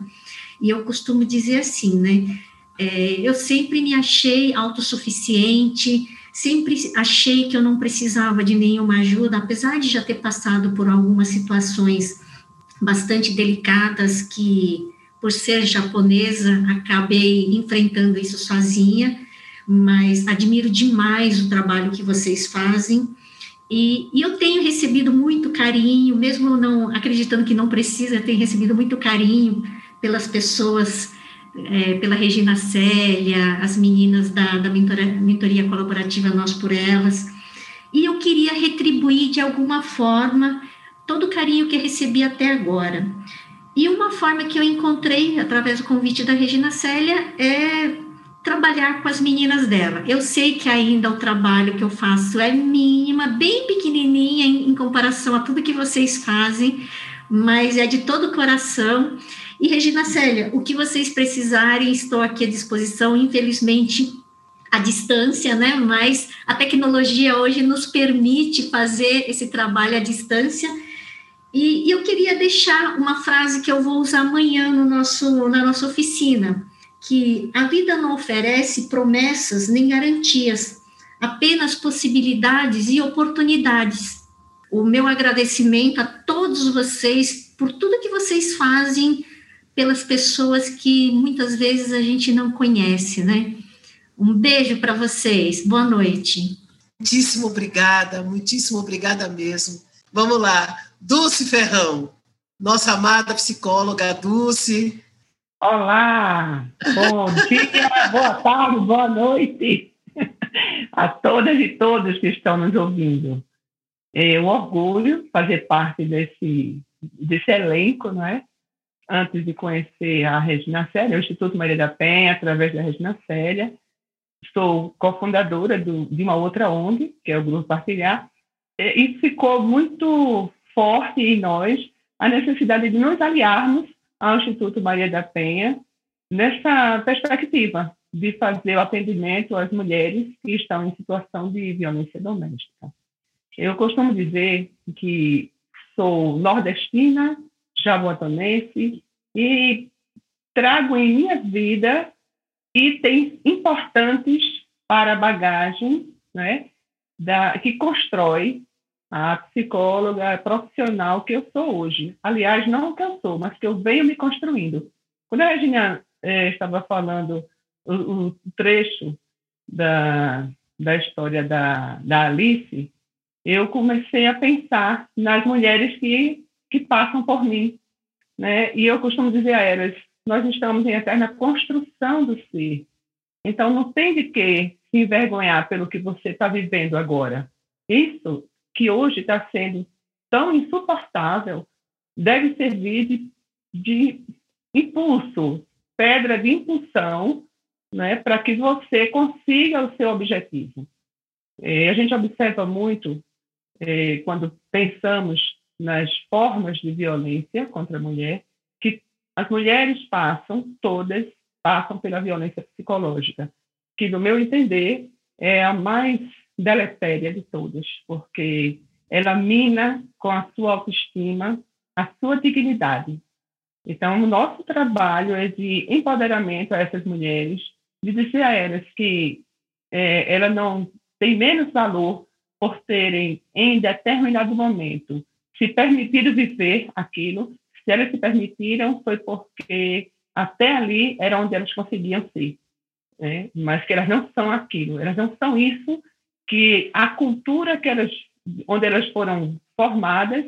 E eu costumo dizer assim, né? É, eu sempre me achei autossuficiente, sempre achei que eu não precisava de nenhuma ajuda, apesar de já ter passado por algumas situações bastante delicadas que, por ser japonesa, acabei enfrentando isso sozinha, mas admiro demais o trabalho que vocês fazem e, e, eu tenho recebido muito carinho, mesmo não acreditando que não precisa, tenho recebido muito carinho pelas pessoas, é, pela Regina Célia, as meninas da, da mentoria, mentoria colaborativa Nós por Elas. E eu queria retribuir de alguma forma todo o carinho que recebi até agora. E uma forma que eu encontrei através do convite da Regina Célia é trabalhar com as meninas dela. Eu sei que ainda o trabalho que eu faço é mínima, bem pequenininha em, em comparação a tudo que vocês fazem, mas é de todo o coração. E Regina Célia, o que vocês precisarem, estou aqui à disposição. Infelizmente, à distância, né? Mas a tecnologia hoje nos permite fazer esse trabalho à distância. E, e eu queria deixar uma frase que eu vou usar amanhã no nosso, na nossa oficina que a vida não oferece promessas nem garantias, apenas possibilidades e oportunidades. O meu agradecimento a todos vocês por tudo que vocês fazem pelas pessoas que muitas vezes a gente não conhece, né? Um beijo para vocês. Boa noite. Muitíssimo obrigada, muitíssimo obrigada mesmo. Vamos lá, Dulce Ferrão, nossa amada psicóloga Dulce, Olá, bom dia, boa tarde, boa noite a todas e todos que estão nos ouvindo. É um orgulho fazer parte desse, desse elenco, não é? Antes de conhecer a Regina Célia, o Instituto Maria da Penha, através da Regina Célia, sou cofundadora do, de uma outra ONG, que é o Grupo Partilhar, e ficou muito forte em nós a necessidade de nos aliarmos ao Instituto Maria da Penha nessa perspectiva de fazer o atendimento às mulheres que estão em situação de violência doméstica. Eu costumo dizer que sou nordestina, jaboatonense e trago em minha vida itens importantes para a bagagem né, da, que constrói a psicóloga profissional que eu sou hoje. Aliás, não que eu sou, mas que eu venho me construindo. Quando a Regina eh, estava falando o, o, trecho da, da história da, da Alice, eu comecei a pensar nas mulheres que, que passam por mim. Né? E eu costumo dizer a elas, nós estamos em eterna construção do ser. Então, não tem de que se envergonhar pelo que você está vivendo agora. Isso que hoje está sendo tão insuportável, deve servir de, de impulso, pedra de impulsão, né, para que você consiga o seu objetivo. É, a gente observa muito, é, quando pensamos nas formas de violência contra a mulher, que as mulheres passam, todas passam pela violência psicológica, que, no meu entender, é a mais deletéria de todas, porque ela mina com a sua autoestima a sua dignidade. Então, o nosso trabalho é de empoderamento a essas mulheres, de dizer a elas que é, ela não tem menos valor por terem, em determinado momento, se permitido viver aquilo. Se elas se permitiram, foi porque até ali era onde elas conseguiam ser. Né? Mas que elas não são aquilo, elas não são isso que a cultura que elas, onde elas foram formadas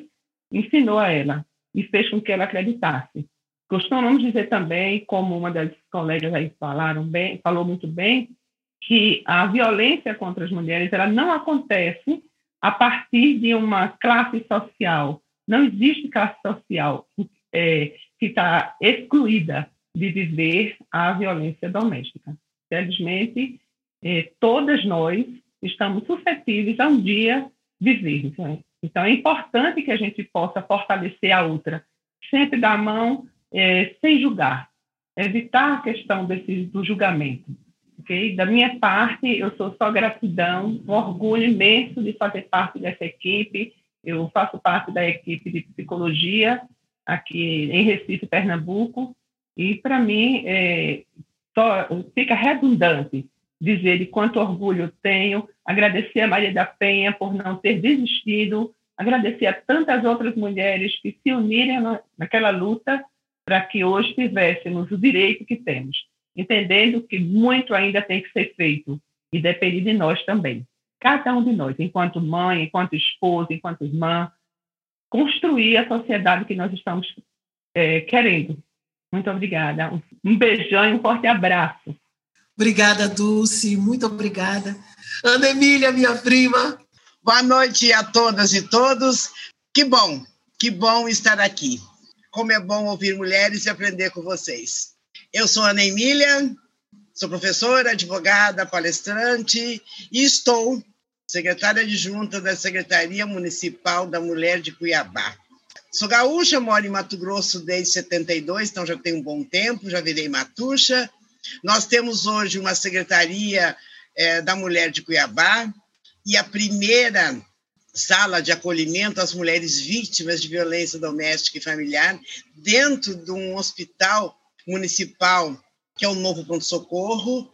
ensinou a ela e fez com que ela acreditasse. Costumamos dizer também, como uma das colegas aí falaram bem, falou muito bem, que a violência contra as mulheres ela não acontece a partir de uma classe social. Não existe classe social é, que está excluída de viver a violência doméstica. Felizmente, é, todas nós estamos suscetíveis a um dia viver. Né? Então, é importante que a gente possa fortalecer a outra, sempre dar a mão é, sem julgar, evitar a questão desse, do julgamento. Okay? Da minha parte, eu sou só gratidão, um orgulho imenso de fazer parte dessa equipe. Eu faço parte da equipe de psicologia aqui em Recife, Pernambuco, e para mim é, só, fica redundante dizer de quanto orgulho tenho, agradecer a Maria da Penha por não ter desistido, agradecer a tantas outras mulheres que se uniram naquela luta para que hoje tivéssemos o direito que temos, entendendo que muito ainda tem que ser feito e depende de nós também. Cada um de nós, enquanto mãe, enquanto esposa, enquanto irmã, construir a sociedade que nós estamos é, querendo. Muito obrigada. Um beijão e um forte abraço. Obrigada, Dulce, muito obrigada. Ana Emília, minha prima. Boa noite a todas e todos. Que bom, que bom estar aqui. Como é bom ouvir mulheres e aprender com vocês. Eu sou Ana Emília, sou professora, advogada, palestrante e estou secretária adjunta da Secretaria Municipal da Mulher de Cuiabá. Sou gaúcha, moro em Mato Grosso desde 72, então já tenho um bom tempo, já virei matucha nós temos hoje uma Secretaria é, da Mulher de Cuiabá e a primeira sala de acolhimento às mulheres vítimas de violência doméstica e familiar dentro de um hospital municipal, que é o Novo Ponto Socorro.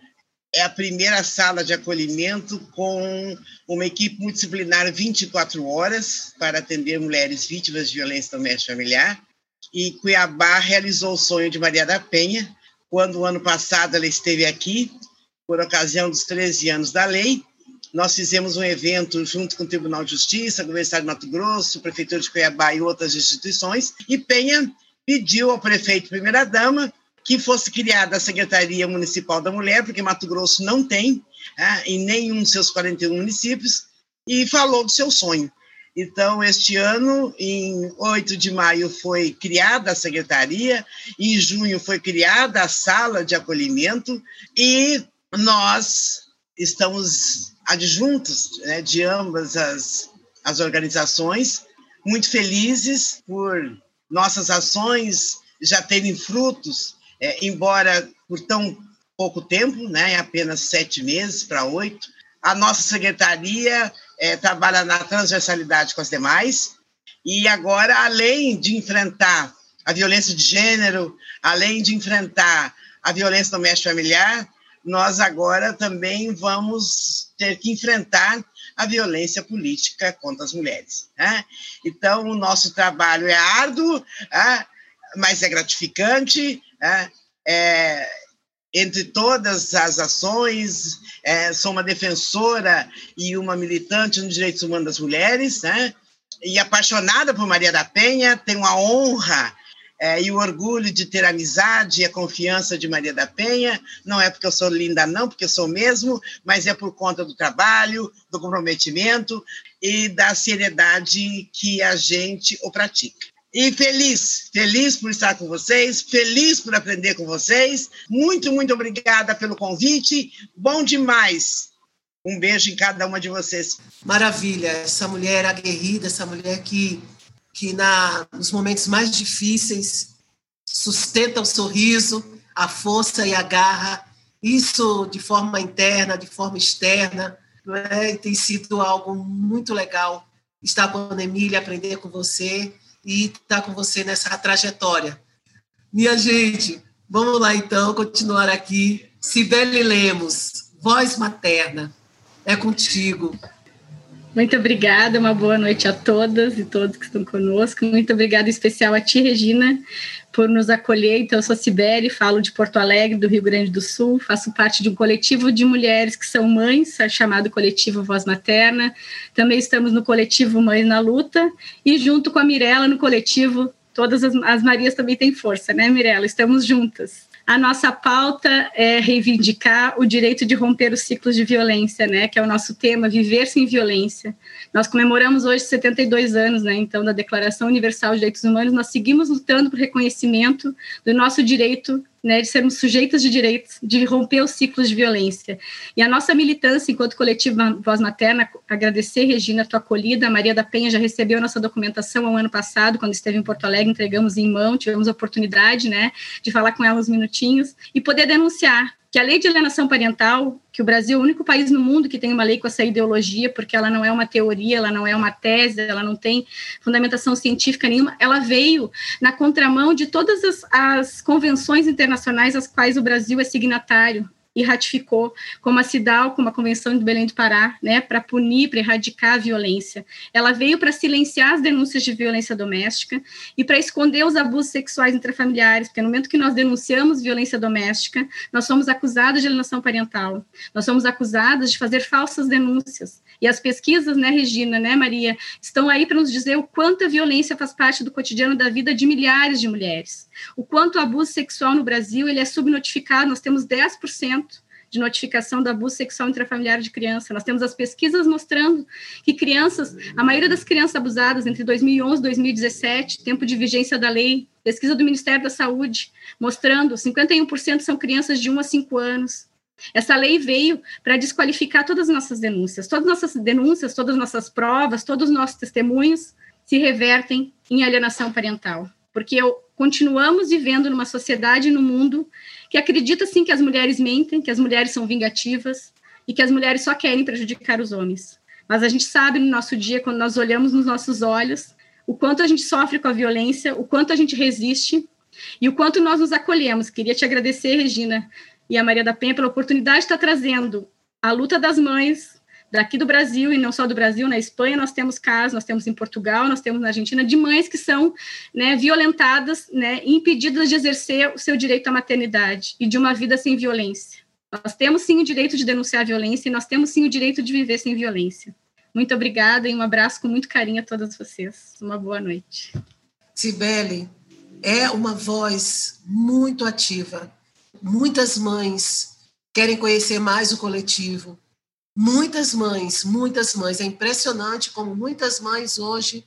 É a primeira sala de acolhimento com uma equipe multidisciplinar 24 horas para atender mulheres vítimas de violência doméstica e familiar. E Cuiabá realizou o sonho de Maria da Penha, quando o ano passado ela esteve aqui, por ocasião dos 13 anos da lei. Nós fizemos um evento junto com o Tribunal de Justiça, Universidade de Mato Grosso, Prefeitura de Cuiabá e outras instituições, e Penha pediu ao prefeito primeira-dama que fosse criada a Secretaria Municipal da Mulher, porque Mato Grosso não tem, né, em nenhum dos seus 41 municípios, e falou do seu sonho. Então, este ano, em 8 de maio, foi criada a secretaria, em junho foi criada a sala de acolhimento, e nós estamos adjuntos né, de ambas as, as organizações, muito felizes por nossas ações já terem frutos é, embora por tão pouco tempo, né, apenas sete meses para oito, a nossa secretaria é, trabalha na transversalidade com as demais, e agora, além de enfrentar a violência de gênero, além de enfrentar a violência doméstica familiar, nós agora também vamos ter que enfrentar a violência política contra as mulheres. Né? Então, o nosso trabalho é árduo, né? mas é gratificante. Né? É, entre todas as ações, é, sou uma defensora e uma militante nos direitos humanos das mulheres, né? e apaixonada por Maria da Penha, tenho a honra é, e o orgulho de ter a amizade e a confiança de Maria da Penha. Não é porque eu sou linda, não, porque eu sou mesmo, mas é por conta do trabalho, do comprometimento e da seriedade que a gente o pratica. E feliz, feliz por estar com vocês, feliz por aprender com vocês. Muito, muito obrigada pelo convite. Bom demais. Um beijo em cada uma de vocês. Maravilha, essa mulher aguerrida, essa mulher que que na, nos momentos mais difíceis sustenta o sorriso, a força e a garra, isso de forma interna, de forma externa, é? tem sido algo muito legal estar com a Emília, aprender com você e estar com você nessa trajetória. Minha gente, vamos lá então, continuar aqui. Sibeli Lemos, voz materna, é contigo. Muito obrigada, uma boa noite a todas e todos que estão conosco. Muito obrigada em especial a ti, Regina, por nos acolher. Então, eu sou Sibeli, falo de Porto Alegre, do Rio Grande do Sul, faço parte de um coletivo de mulheres que são mães, é chamado Coletivo Voz Materna. Também estamos no coletivo Mães na Luta e junto com a Mirella no coletivo Todas as, as Marias também têm força, né, Mirella? Estamos juntas. A nossa pauta é reivindicar o direito de romper os ciclos de violência, né, que é o nosso tema, viver sem violência. Nós comemoramos hoje 72 anos, né, então, da Declaração Universal de Direitos Humanos, nós seguimos lutando por reconhecimento do nosso direito né, de sermos sujeitos de direitos, de romper os ciclos de violência. E a nossa militância, enquanto coletivo Voz Materna, agradecer, Regina, a tua acolhida, a Maria da Penha já recebeu a nossa documentação ao ano passado, quando esteve em Porto Alegre, entregamos em mão, tivemos a oportunidade, né, de falar com ela uns minutinhos, e poder denunciar que a lei de alienação parental, que o Brasil é o único país no mundo que tem uma lei com essa ideologia, porque ela não é uma teoria, ela não é uma tese, ela não tem fundamentação científica nenhuma, ela veio na contramão de todas as, as convenções internacionais às quais o Brasil é signatário e ratificou, como a CIDAL, como a Convenção de Belém do Pará, né, para punir, para erradicar a violência. Ela veio para silenciar as denúncias de violência doméstica e para esconder os abusos sexuais intrafamiliares, porque no momento que nós denunciamos violência doméstica, nós somos acusados de alienação parental, nós somos acusados de fazer falsas denúncias. E as pesquisas, né, Regina, né, Maria, estão aí para nos dizer o quanto a violência faz parte do cotidiano da vida de milhares de mulheres. O quanto o abuso sexual no Brasil ele é subnotificado, nós temos 10% de notificação do abuso sexual intrafamiliar de criança. Nós temos as pesquisas mostrando que crianças, a maioria das crianças abusadas entre 2011 e 2017, tempo de vigência da lei, pesquisa do Ministério da Saúde, mostrando 51% são crianças de 1 a 5 anos. Essa lei veio para desqualificar todas as nossas denúncias. Todas as nossas denúncias, todas as nossas provas, todos os nossos testemunhos se revertem em alienação parental. Porque continuamos vivendo numa sociedade no mundo que acredita sim que as mulheres mentem, que as mulheres são vingativas e que as mulheres só querem prejudicar os homens. Mas a gente sabe no nosso dia, quando nós olhamos nos nossos olhos, o quanto a gente sofre com a violência, o quanto a gente resiste e o quanto nós nos acolhemos. Queria te agradecer, Regina, e a Maria da Penha pela oportunidade de estar trazendo a luta das mães daqui do Brasil e não só do Brasil, na Espanha nós temos casos, nós temos em Portugal, nós temos na Argentina de mães que são né, violentadas, né, impedidas de exercer o seu direito à maternidade e de uma vida sem violência. Nós temos sim o direito de denunciar a violência e nós temos sim o direito de viver sem violência. Muito obrigada e um abraço com muito carinho a todas vocês. Uma boa noite. Sibeli é uma voz muito ativa Muitas mães querem conhecer mais o coletivo. Muitas mães, muitas mães. É impressionante como muitas mães hoje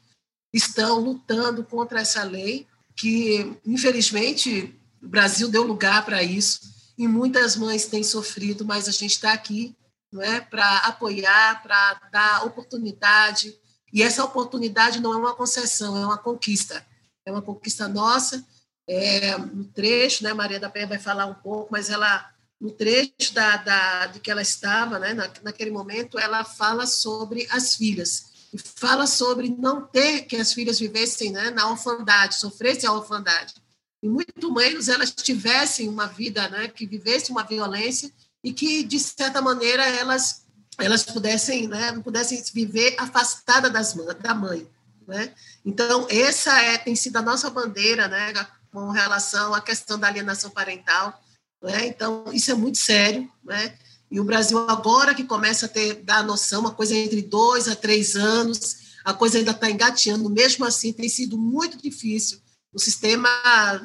estão lutando contra essa lei, que infelizmente o Brasil deu lugar para isso e muitas mães têm sofrido, mas a gente está aqui não é, para apoiar, para dar oportunidade. E essa oportunidade não é uma concessão, é uma conquista. É uma conquista nossa é, no trecho, né, Maria da Penha vai falar um pouco, mas ela, no trecho da, da, de que ela estava, né, na, naquele momento, ela fala sobre as filhas, e fala sobre não ter que as filhas vivessem né, na orfandade, sofressem a orfandade, e muito menos elas tivessem uma vida, né, que vivessem uma violência e que, de certa maneira, elas elas pudessem, né, pudessem viver afastada das, da mãe. Né? Então, essa é, tem sido a nossa bandeira né, com relação à questão da alienação parental. Né? Então, isso é muito sério. Né? E o Brasil, agora que começa a ter, dar noção, uma coisa entre dois a três anos, a coisa ainda está engateando, mesmo assim, tem sido muito difícil o sistema,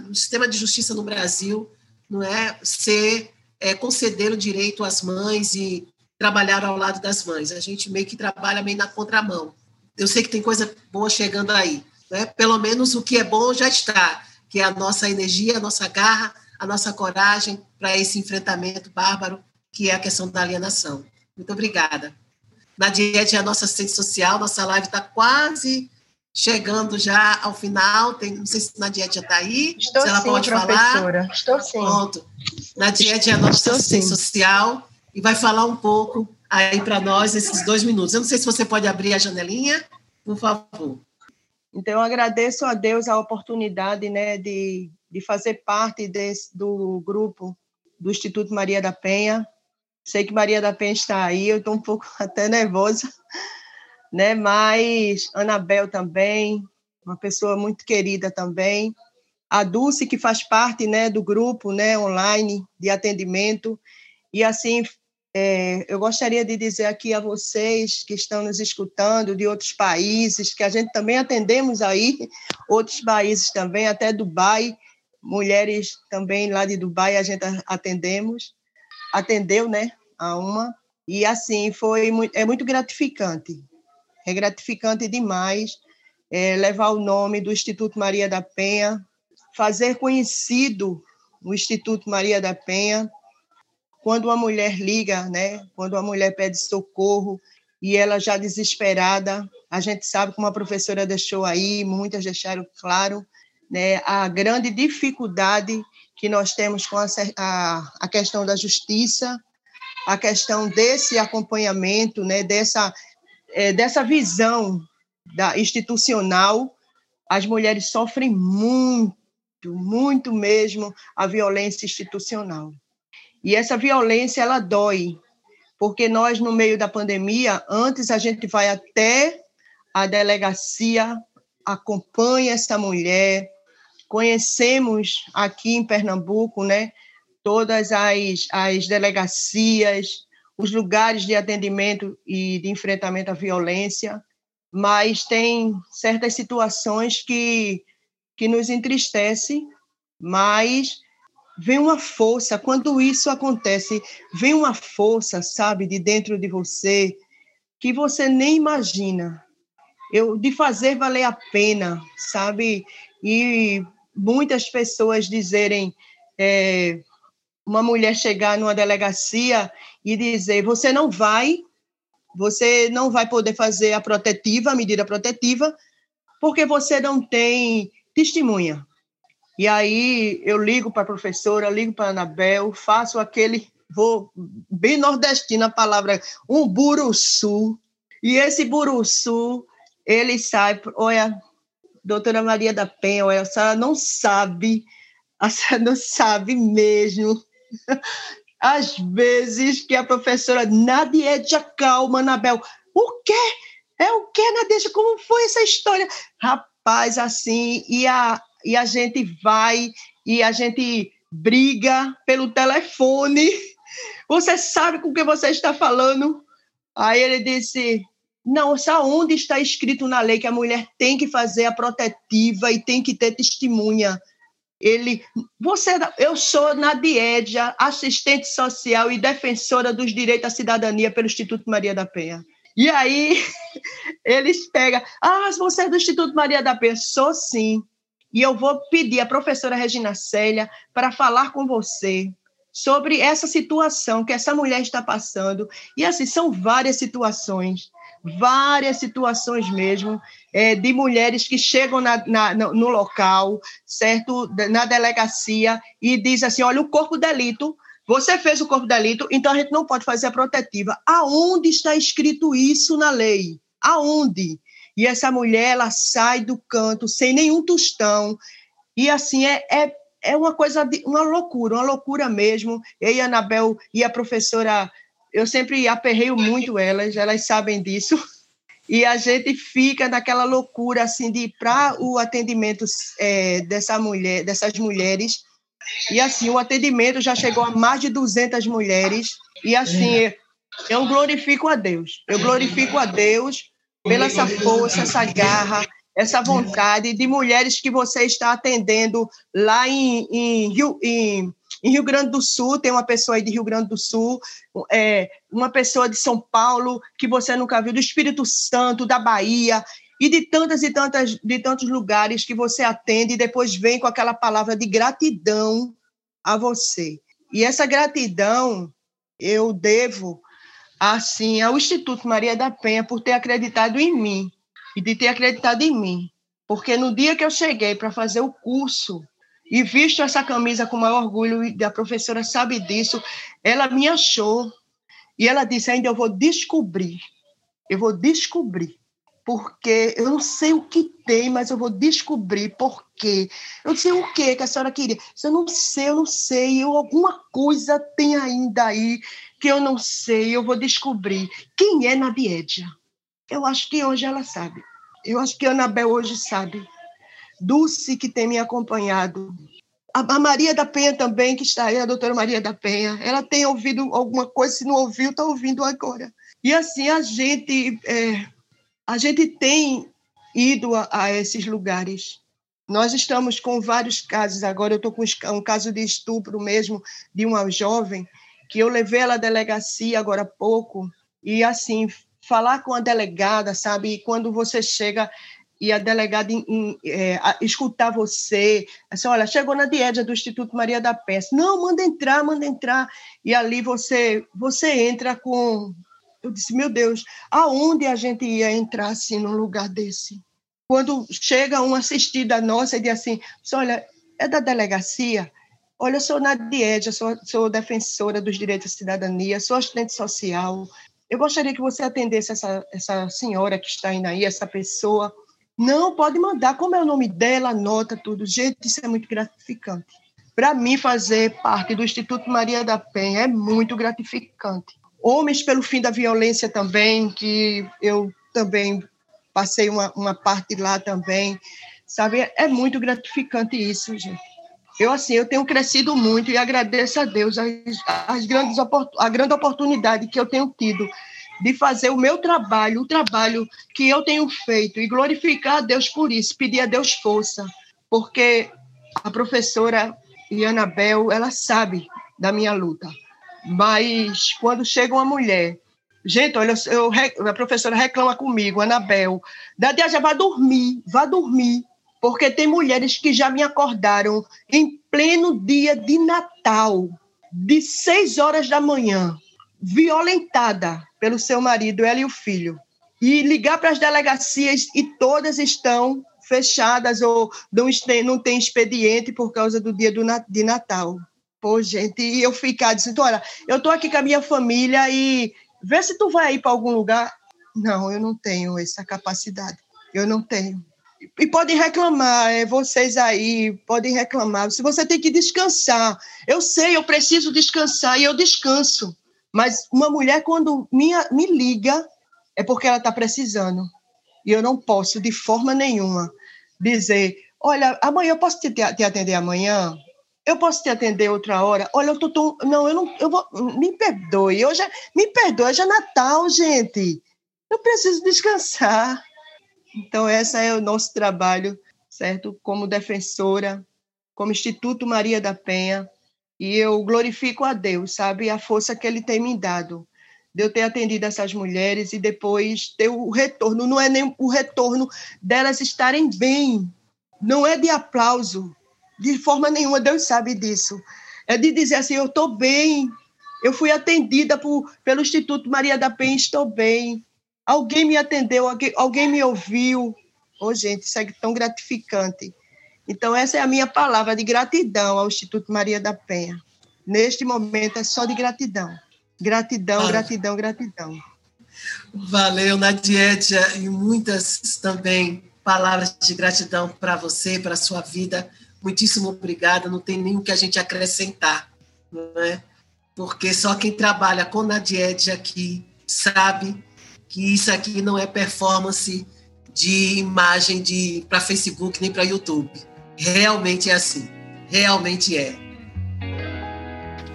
o sistema de justiça no Brasil não é ser é, conceder o direito às mães e trabalhar ao lado das mães. A gente meio que trabalha meio na contramão. Eu sei que tem coisa boa chegando aí. Né? Pelo menos o que é bom já está, que é a nossa energia, a nossa garra, a nossa coragem para esse enfrentamento bárbaro, que é a questão da alienação. Muito obrigada. Nadiette é a nossa assistente social, nossa live está quase chegando já ao final. Tem, não sei se Nadiette já está aí, Estou se ela sim, pode professora. falar. Estou sim. Pronto. Nadiette é a nossa Estou assistente sim. social e vai falar um pouco aí para nós esses dois minutos. Eu não sei se você pode abrir a janelinha, por favor. Então, agradeço a Deus a oportunidade né, de, de fazer parte desse, do grupo do Instituto Maria da Penha. Sei que Maria da Penha está aí, eu estou um pouco até nervosa, né? mas Anabel também, uma pessoa muito querida também. A Dulce, que faz parte né, do grupo né, online de atendimento. E, assim, é, eu gostaria de dizer aqui a vocês que estão nos escutando de outros países, que a gente também atendemos aí, outros países também, até Dubai, mulheres também lá de Dubai a gente atendemos, atendeu, né, a uma, e assim, foi é muito gratificante, é gratificante demais é, levar o nome do Instituto Maria da Penha, fazer conhecido o Instituto Maria da Penha, quando uma mulher liga, né? Quando uma mulher pede socorro e ela já desesperada, a gente sabe como a professora deixou aí, muitas deixaram claro, né? A grande dificuldade que nós temos com a, a, a questão da justiça, a questão desse acompanhamento, né? Dessa é, dessa visão da institucional, as mulheres sofrem muito, muito mesmo a violência institucional. E essa violência, ela dói, porque nós, no meio da pandemia, antes a gente vai até a delegacia, acompanha essa mulher, conhecemos aqui em Pernambuco, né, todas as, as delegacias, os lugares de atendimento e de enfrentamento à violência, mas tem certas situações que, que nos entristecem, mas vem uma força, quando isso acontece, vem uma força, sabe, de dentro de você, que você nem imagina. Eu, de fazer valer a pena, sabe? E muitas pessoas dizerem, é, uma mulher chegar numa delegacia e dizer, você não vai, você não vai poder fazer a protetiva, a medida protetiva, porque você não tem testemunha. E aí eu ligo para a professora, ligo para a Anabel, faço aquele, vou bem nordestina a palavra, um buruçu. E esse buruçu, ele sai, olha, doutora Maria da Penha, olha, a senhora não sabe, a senhora não sabe mesmo. Às vezes que a professora Nadiedia calma, Anabel, o quê? É o quê, Nadiedia? Como foi essa história? Rapaz, assim, e a, e a gente vai e a gente briga pelo telefone. Você sabe com o que você está falando? Aí ele disse: Não, só onde está escrito na lei que a mulher tem que fazer a protetiva e tem que ter testemunha. Ele, você, eu sou Nadiedia, assistente social e defensora dos direitos à cidadania pelo Instituto Maria da Penha. E aí eles pegam, ah, você é do Instituto Maria da Penha? Sou sim e eu vou pedir à professora Regina Célia para falar com você, sobre essa situação que essa mulher está passando. E assim, são várias situações, várias situações mesmo, é, de mulheres que chegam na, na, no local, certo? Na delegacia, e diz assim: olha, o corpo delito. Você fez o corpo delito, então a gente não pode fazer a protetiva. Aonde está escrito isso na lei? Aonde? E essa mulher, ela sai do canto sem nenhum tostão. E assim, é, é é uma coisa, de, uma loucura, uma loucura mesmo. Eu e a Anabel e a professora, eu sempre aperreio muito elas, elas sabem disso. E a gente fica naquela loucura assim de para o atendimento é, dessa mulher, dessas mulheres. E assim, o atendimento já chegou a mais de 200 mulheres. E assim, eu glorifico a Deus. Eu glorifico a Deus pela essa força, essa garra, essa vontade de mulheres que você está atendendo lá em, em, Rio, em, em Rio Grande do Sul, tem uma pessoa aí de Rio Grande do Sul, é, uma pessoa de São Paulo que você nunca viu, do Espírito Santo, da Bahia, e de tantas e tantas de tantos lugares que você atende e depois vem com aquela palavra de gratidão a você. E essa gratidão eu devo assim ao Instituto Maria da Penha por ter acreditado em mim e de ter acreditado em mim. Porque no dia que eu cheguei para fazer o curso e visto essa camisa com maior orgulho, e a professora sabe disso, ela me achou e ela disse: ainda eu vou descobrir, eu vou descobrir. Porque eu não sei o que tem, mas eu vou descobrir por quê. Eu não sei o que que a senhora queria. Eu não sei, eu não sei. Eu, alguma coisa tem ainda aí que eu não sei. Eu vou descobrir. Quem é Nadiedia? Eu acho que hoje ela sabe. Eu acho que Anabel hoje sabe. Dulce, que tem me acompanhado. A, a Maria da Penha também, que está aí, a doutora Maria da Penha. Ela tem ouvido alguma coisa, se não ouviu, está ouvindo agora. E assim, a gente, é, a gente tem ido a, a esses lugares. Nós estamos com vários casos agora. Eu estou com um caso de estupro mesmo de uma jovem que eu levei ela à delegacia agora há pouco e assim falar com a delegada, sabe? E quando você chega e a delegada em, em, é, a, escutar você, assim, olha, chegou na dieta do Instituto Maria da Peça, não, manda entrar, manda entrar, e ali você você entra com, eu disse, meu Deus, aonde a gente ia entrar assim num lugar desse? Quando chega uma assistida nossa e diz assim, olha, é da delegacia, olha, eu sou Nadia, sou, sou defensora dos direitos da cidadania, sou assistente social, eu gostaria que você atendesse essa, essa senhora que está indo aí, essa pessoa. Não, pode mandar. Como é o nome dela, anota tudo. Gente, isso é muito gratificante. Para mim, fazer parte do Instituto Maria da Penha é muito gratificante. Homens pelo fim da violência também, que eu também passei uma, uma parte lá também, sabe? É muito gratificante isso, gente. Eu, assim, eu tenho crescido muito e agradeço a Deus as, as grandes, a grande oportunidade que eu tenho tido de fazer o meu trabalho, o trabalho que eu tenho feito e glorificar a Deus por isso, pedir a Deus força, porque a professora Anabel, ela sabe da minha luta. Mas quando chega uma mulher, gente, olha, eu, a professora reclama comigo, Anabel, da dia já vai dormir, vá dormir, porque tem mulheres que já me acordaram em pleno dia de Natal, de seis horas da manhã, violentada pelo seu marido, ela e o filho, e ligar para as delegacias e todas estão fechadas ou não tem expediente por causa do dia de Natal. Pô, gente, e eu ficar dizendo, olha, eu estou aqui com a minha família e vê se tu vai ir para algum lugar. Não, eu não tenho essa capacidade. Eu não tenho e podem reclamar, é, vocês aí podem reclamar. Se você tem que descansar, eu sei, eu preciso descansar e eu descanso. Mas uma mulher, quando me, me liga, é porque ela está precisando. E eu não posso, de forma nenhuma, dizer: olha, amanhã eu posso te, te atender amanhã? Eu posso te atender outra hora? Olha, eu tô tão. Não, eu não. Eu vou, me perdoe. Hoje é, me perdoe, hoje é Natal, gente. Eu preciso descansar. Então, esse é o nosso trabalho, certo? Como defensora, como Instituto Maria da Penha. E eu glorifico a Deus, sabe? A força que Ele tem me dado. De eu ter atendido essas mulheres e depois ter o retorno. Não é nem o retorno delas estarem bem. Não é de aplauso. De forma nenhuma, Deus sabe disso. é de dizer assim, eu estou bem, eu fui atendida por, pelo Instituto Maria da Penha, estou bem. Alguém me atendeu, alguém, alguém me ouviu. Oh, gente, isso é tão gratificante. Então, essa é a minha palavra de gratidão ao Instituto Maria da Penha. Neste momento é só de gratidão. Gratidão, gratidão, gratidão. Valeu, Nadiedia, e muitas também palavras de gratidão para você, para a sua vida. Muitíssimo obrigada, não tem nem o que a gente acrescentar, não é? Porque só quem trabalha com Nadiedia aqui sabe que isso aqui não é performance de imagem de para Facebook nem para YouTube. Realmente é assim. Realmente é.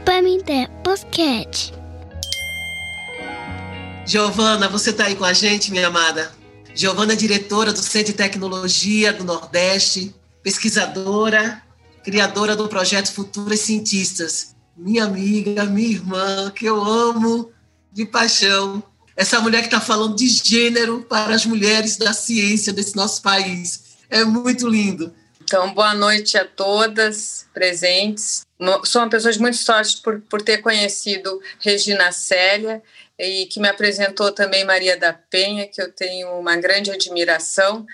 Pamité Podcast. Giovana, você está aí com a gente, minha amada? Giovana é diretora do Centro de Tecnologia do Nordeste, pesquisadora, criadora do projeto Futuras Cientistas. Minha amiga, minha irmã, que eu amo de paixão. Essa mulher que está falando de gênero para as mulheres da ciência desse nosso país. É muito lindo. Então, boa noite a todas presentes. Sou uma pessoa muito sorte por, por ter conhecido Regina Célia e que me apresentou também Maria da Penha, que eu tenho uma grande admiração.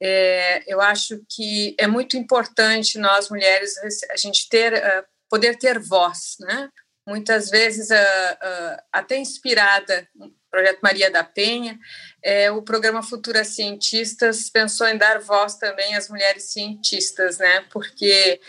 É, eu acho que é muito importante nós mulheres a gente ter uh, poder ter voz, né? Muitas vezes uh, uh, até inspirada projeto Maria da Penha, é, o programa Futuras Cientistas pensou em dar voz também às mulheres cientistas, né? Porque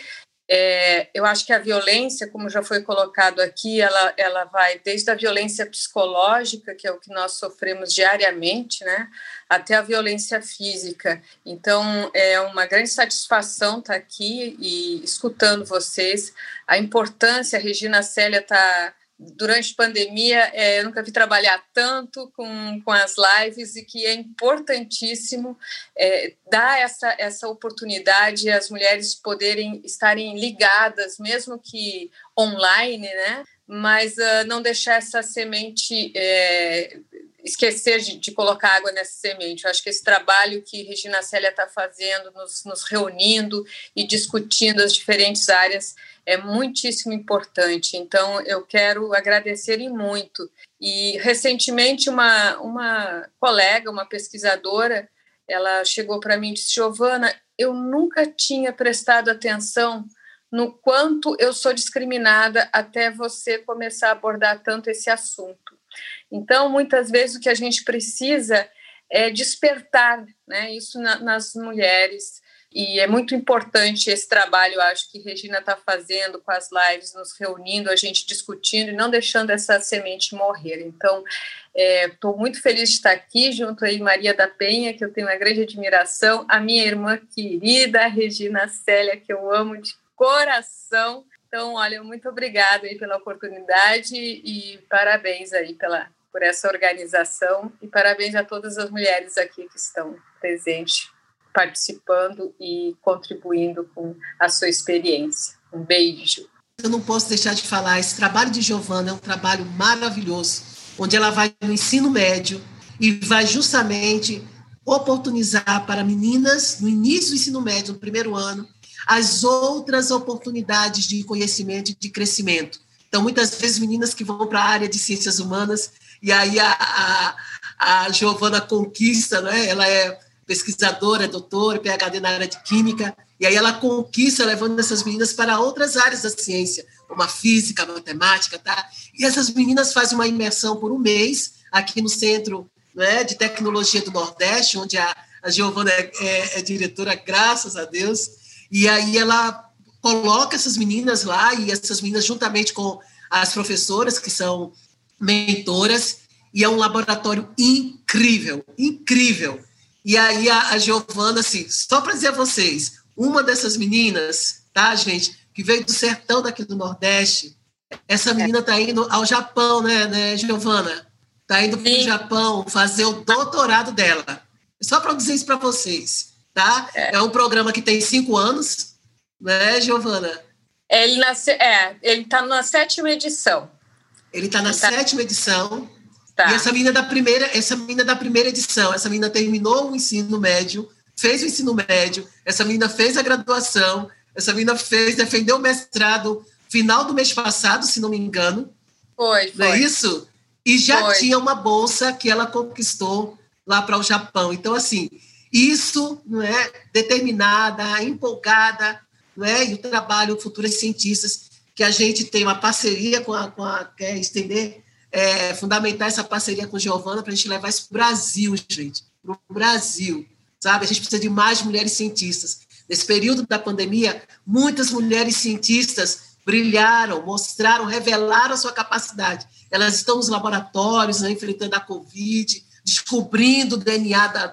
é, eu acho que a violência, como já foi colocado aqui, ela, ela vai desde a violência psicológica, que é o que nós sofremos diariamente, né, até a violência física. Então, é uma grande satisfação estar aqui e escutando vocês. A importância, a Regina Célia está durante a pandemia, é, eu nunca vi trabalhar tanto com, com as lives e que é importantíssimo é, dar essa, essa oportunidade às mulheres poderem estarem ligadas, mesmo que online, né? Mas uh, não deixar essa semente é, esquecer de, de, colocar água nessa semente. Eu acho que esse trabalho que Regina Célia está fazendo, nos, nos reunindo e discutindo as diferentes áreas, é muitíssimo importante. Então, eu quero agradecer e muito. E recentemente uma, uma colega, uma pesquisadora, ela chegou para mim e disse: Giovana, eu nunca tinha prestado atenção no quanto eu sou discriminada até você começar a abordar tanto esse assunto. Então, muitas vezes o que a gente precisa é despertar né, isso na, nas mulheres, e é muito importante esse trabalho, acho que Regina está fazendo com as lives, nos reunindo, a gente discutindo e não deixando essa semente morrer. Então, estou é, muito feliz de estar aqui junto aí Maria da Penha, que eu tenho uma grande admiração, a minha irmã querida, Regina Célia, que eu amo de coração. Então, olha, muito obrigada aí pela oportunidade e parabéns aí pela, por essa organização e parabéns a todas as mulheres aqui que estão presentes participando e contribuindo com a sua experiência. Um beijo. Eu não posso deixar de falar, esse trabalho de Giovana é um trabalho maravilhoso, onde ela vai no ensino médio e vai justamente oportunizar para meninas, no início do ensino médio, no primeiro ano, as outras oportunidades de conhecimento e de crescimento. Então, muitas vezes, meninas que vão para a área de ciências humanas, e aí a, a, a Giovana conquista, né? ela é pesquisadora, doutora, PhD na área de química, e aí ela conquista levando essas meninas para outras áreas da ciência, como a física, a matemática, tá? E essas meninas fazem uma imersão por um mês aqui no Centro né, de Tecnologia do Nordeste, onde a, a Giovana é, é, é diretora, graças a Deus, e aí ela coloca essas meninas lá, e essas meninas juntamente com as professoras, que são mentoras, e é um laboratório incrível, incrível. E aí a, a Giovana, assim, só para dizer a vocês, uma dessas meninas, tá, gente, que veio do sertão daqui do Nordeste, essa menina está indo ao Japão, né, né Giovana? Está indo para o Japão fazer o doutorado dela. Só para dizer isso para vocês, tá? É. é. um programa que tem cinco anos, né, Giovana? Ele nasce, é, ele está na sétima edição. Ele está na ele tá... sétima edição. Tá. E essa menina da primeira, essa menina da primeira edição, essa menina terminou o ensino médio, fez o ensino médio, essa menina fez a graduação, essa menina fez, defendeu o mestrado final do mês passado, se não me engano. Foi, foi. Não é isso? E já Foi. tinha uma bolsa que ela conquistou lá para o Japão. Então, assim, isso não é determinada, empolgada, não é? E o trabalho futuras cientistas que a gente tem uma parceria com a, com a quer estender, é, fundamentar essa parceria com Giovana para a gente levar isso para o Brasil, gente, para o Brasil, sabe? A gente precisa de mais mulheres cientistas. Nesse período da pandemia, muitas mulheres cientistas brilharam, mostraram, revelaram a sua capacidade. Elas estão nos laboratórios, né, enfrentando a Covid, descobrindo o DNA da,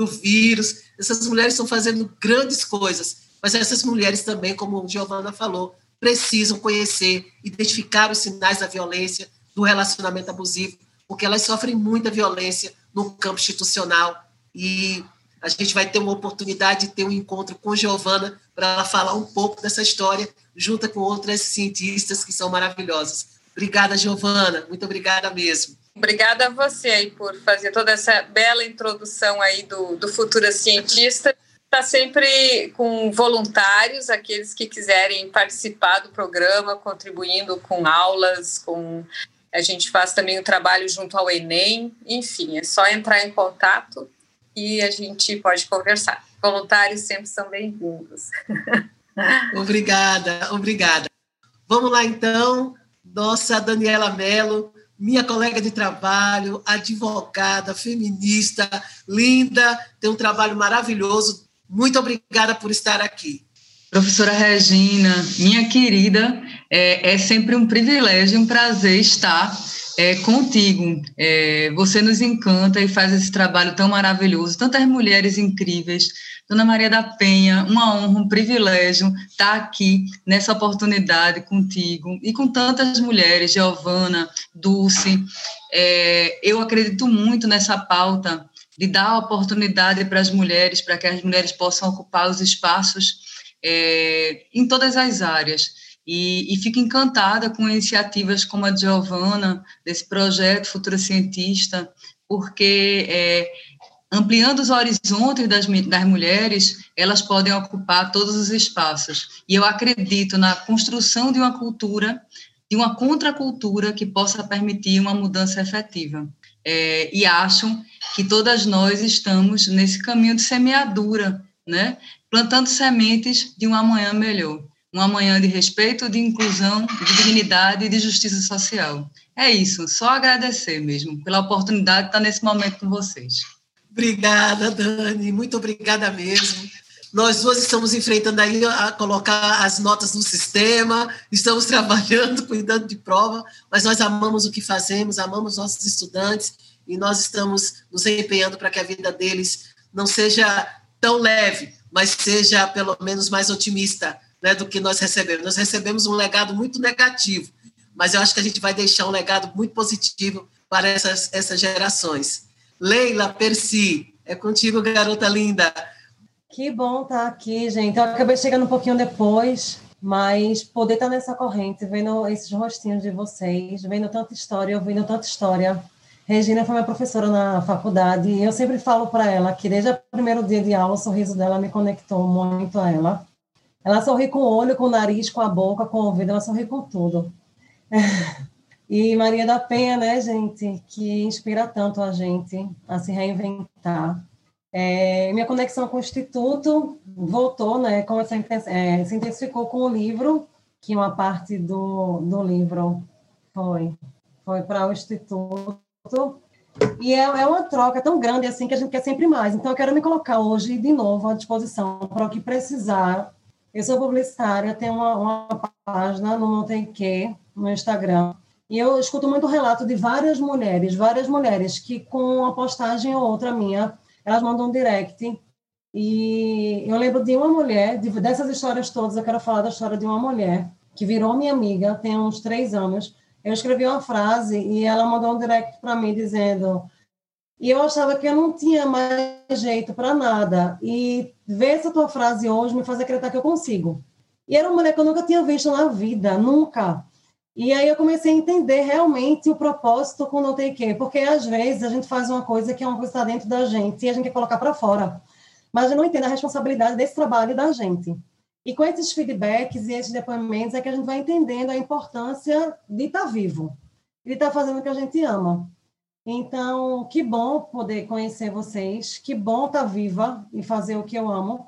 do vírus. Essas mulheres estão fazendo grandes coisas, mas essas mulheres também, como Giovana falou, precisam conhecer, identificar os sinais da violência, do relacionamento abusivo, porque elas sofrem muita violência no campo institucional e a gente vai ter uma oportunidade de ter um encontro com Giovana para ela falar um pouco dessa história, junto com outras cientistas que são maravilhosas. Obrigada, Giovana. Muito obrigada mesmo. Obrigada a você aí por fazer toda essa bela introdução aí do, do Futura Cientista. Está sempre com voluntários, aqueles que quiserem participar do programa, contribuindo com aulas, com a gente faz também o trabalho junto ao Enem, enfim, é só entrar em contato e a gente pode conversar. Voluntários sempre são bem-vindos. Obrigada, obrigada. Vamos lá, então. Nossa Daniela Mello, minha colega de trabalho, advogada, feminista, linda, tem um trabalho maravilhoso. Muito obrigada por estar aqui. Professora Regina, minha querida, é, é sempre um privilégio, um prazer estar é, contigo. É, você nos encanta e faz esse trabalho tão maravilhoso. Tantas mulheres incríveis. Dona Maria da Penha, uma honra, um privilégio estar aqui nessa oportunidade contigo e com tantas mulheres, Giovana, Dulce. É, eu acredito muito nessa pauta de dar oportunidade para as mulheres, para que as mulheres possam ocupar os espaços é, em todas as áreas. E, e, fico encantada com iniciativas como a de Giovana, desse projeto Futura Cientista, porque é, ampliando os horizontes das, das mulheres, elas podem ocupar todos os espaços. E eu acredito na construção de uma cultura, de uma contracultura que possa permitir uma mudança efetiva. É, e acho que todas nós estamos nesse caminho de semeadura, né? plantando sementes de um amanhã melhor. Um amanhã de respeito, de inclusão, de dignidade e de justiça social. É isso, só agradecer mesmo pela oportunidade de estar nesse momento com vocês. Obrigada, Dani, muito obrigada mesmo. Nós duas estamos enfrentando aí a colocar as notas no sistema, estamos trabalhando, cuidando de prova, mas nós amamos o que fazemos, amamos nossos estudantes e nós estamos nos empenhando para que a vida deles não seja tão leve, mas seja pelo menos mais otimista né, do que nós recebemos. Nós recebemos um legado muito negativo, mas eu acho que a gente vai deixar um legado muito positivo para essas, essas gerações. Leila Percy, é contigo, garota linda. Que bom estar aqui, gente. Eu acabei chegando um pouquinho depois, mas poder estar nessa corrente, vendo esses rostinhos de vocês, vendo tanta história, ouvindo tanta história. Regina foi minha professora na faculdade e eu sempre falo para ela que desde o primeiro dia de aula o sorriso dela me conectou muito a ela. Ela sorri com o olho, com o nariz, com a boca, com o ouvido, ela sorri com tudo. E Maria da Penha, né, gente, que inspira tanto a gente a se reinventar. É, minha conexão com o Instituto voltou, né, com essa, é, se intensificou com o livro, que uma parte do, do livro foi, foi para o Instituto. E é, é uma troca tão grande assim que a gente quer sempre mais. Então, eu quero me colocar hoje de novo à disposição para o que precisar. Eu sou publicitária, tenho uma, uma página no Não Tem Que, no Instagram, e eu escuto muito relato de várias mulheres, várias mulheres que com uma postagem ou outra minha, elas mandam um direct. E eu lembro de uma mulher, de, dessas histórias todas, eu quero falar da história de uma mulher que virou minha amiga, tem uns três anos. Eu escrevi uma frase e ela mandou um direct para mim dizendo e eu achava que eu não tinha mais jeito para nada. E ver essa tua frase hoje me faz acreditar que eu consigo. E era uma mulher que eu nunca tinha visto na vida, nunca. E aí eu comecei a entender realmente o propósito com não tem que, porque às vezes a gente faz uma coisa que é uma coisa que está dentro da gente e a gente quer colocar para fora, mas gente não entende a responsabilidade desse trabalho da gente. E com esses feedbacks e esses depoimentos é que a gente vai entendendo a importância de estar tá vivo, de estar tá fazendo o que a gente ama. Então, que bom poder conhecer vocês, que bom estar tá viva e fazer o que eu amo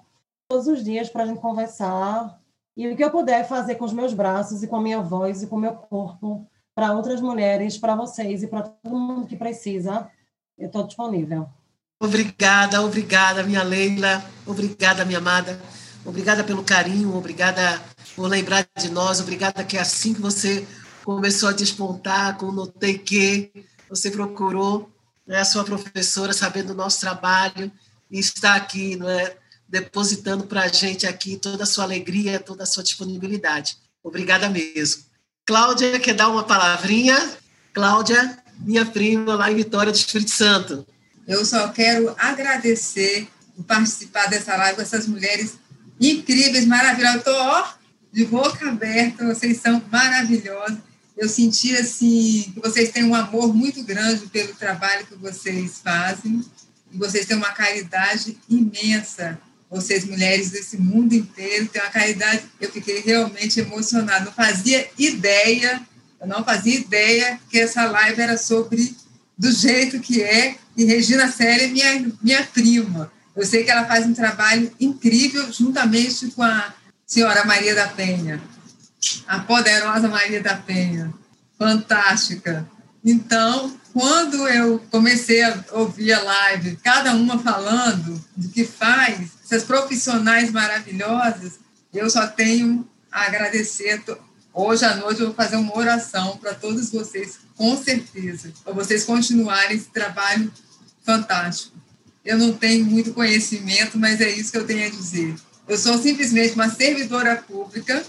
todos os dias para a gente conversar. E o que eu puder fazer com os meus braços e com a minha voz e com o meu corpo para outras mulheres, para vocês e para todo mundo que precisa, eu estou disponível. Obrigada, obrigada, minha Leila. Obrigada, minha amada. Obrigada pelo carinho, obrigada por lembrar de nós, obrigada que assim que você começou a despontar, com Notei Que, você procurou né, a sua professora, sabendo do nosso trabalho, e está aqui, não é, depositando para a gente aqui toda a sua alegria, toda a sua disponibilidade. Obrigada mesmo. Cláudia, quer dar uma palavrinha? Cláudia, minha prima lá em Vitória do Espírito Santo. Eu só quero agradecer por participar dessa live com essas mulheres incríveis, maravilhosas. Estou de boca aberta, vocês são maravilhosas. Eu senti assim que vocês têm um amor muito grande pelo trabalho que vocês fazem e vocês têm uma caridade imensa. Vocês, mulheres desse mundo inteiro, têm uma caridade. Eu fiquei realmente emocionada. Não fazia ideia, eu não fazia ideia que essa live era sobre do jeito que é. E Regina Célia é minha, minha prima. Eu sei que ela faz um trabalho incrível juntamente com a senhora Maria da Penha, a poderosa Maria da Penha, fantástica. Então, quando eu comecei a ouvir a live, cada uma falando do que faz, essas profissionais maravilhosas, eu só tenho a agradecer. Hoje à noite eu vou fazer uma oração para todos vocês, com certeza, para vocês continuarem esse trabalho fantástico. Eu não tenho muito conhecimento, mas é isso que eu tenho a dizer. Eu sou simplesmente uma servidora pública,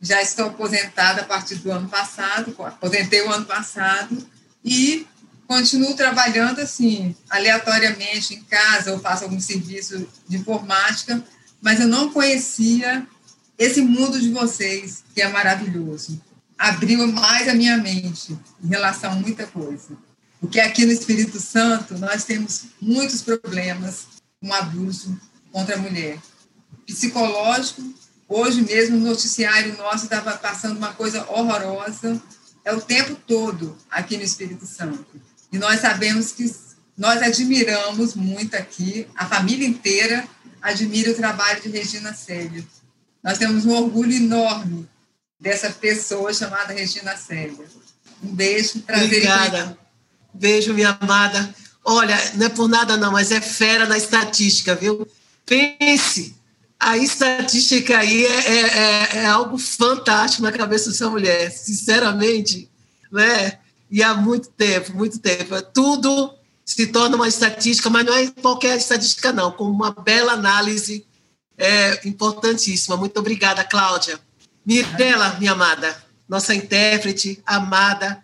já estou aposentada a partir do ano passado, aposentei o ano passado, e continuo trabalhando assim, aleatoriamente em casa, ou faço algum serviço de informática, mas eu não conhecia esse mundo de vocês, que é maravilhoso. Abriu mais a minha mente em relação a muita coisa. Porque aqui no Espírito Santo nós temos muitos problemas com abuso contra a mulher. Psicológico, hoje mesmo no noticiário nosso estava passando uma coisa horrorosa, é o tempo todo aqui no Espírito Santo. E nós sabemos que nós admiramos muito aqui, a família inteira admira o trabalho de Regina Célia. Nós temos um orgulho enorme dessa pessoa chamada Regina Célia. Um beijo, prazer Obrigada. Beijo, minha amada. Olha, não é por nada não, mas é fera na estatística, viu? Pense, a estatística aí é, é, é, é algo fantástico na cabeça dessa mulher, sinceramente, né? E há muito tempo, muito tempo. Tudo se torna uma estatística, mas não é qualquer estatística, não, com uma bela análise é, importantíssima. Muito obrigada, Cláudia. Mirela, minha amada, nossa intérprete amada,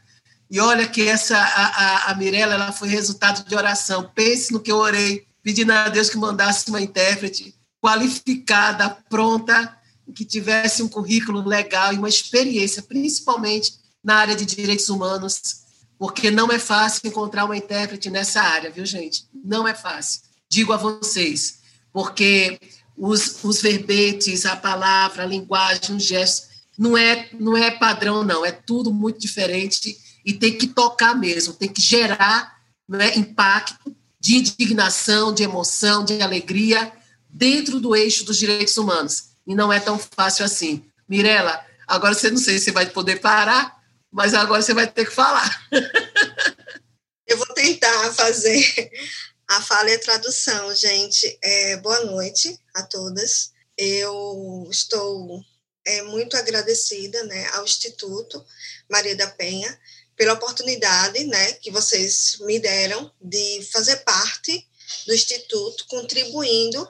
e olha que essa a, a, a ela foi resultado de oração. Pense no que eu orei, pedindo a Deus que mandasse uma intérprete qualificada, pronta, que tivesse um currículo legal e uma experiência, principalmente na área de direitos humanos, porque não é fácil encontrar uma intérprete nessa área, viu, gente? Não é fácil. Digo a vocês, porque os, os verbetes, a palavra, a linguagem, os gestos, não é, não é padrão, não, é tudo muito diferente e tem que tocar mesmo, tem que gerar né, impacto de indignação, de emoção, de alegria dentro do eixo dos direitos humanos. E não é tão fácil assim. Mirela, agora você não sei se vai poder parar, mas agora você vai ter que falar. Eu vou tentar fazer a fala e a tradução, gente. É, boa noite a todas. Eu estou é, muito agradecida né, ao Instituto Maria da Penha pela oportunidade né, que vocês me deram de fazer parte do Instituto, contribuindo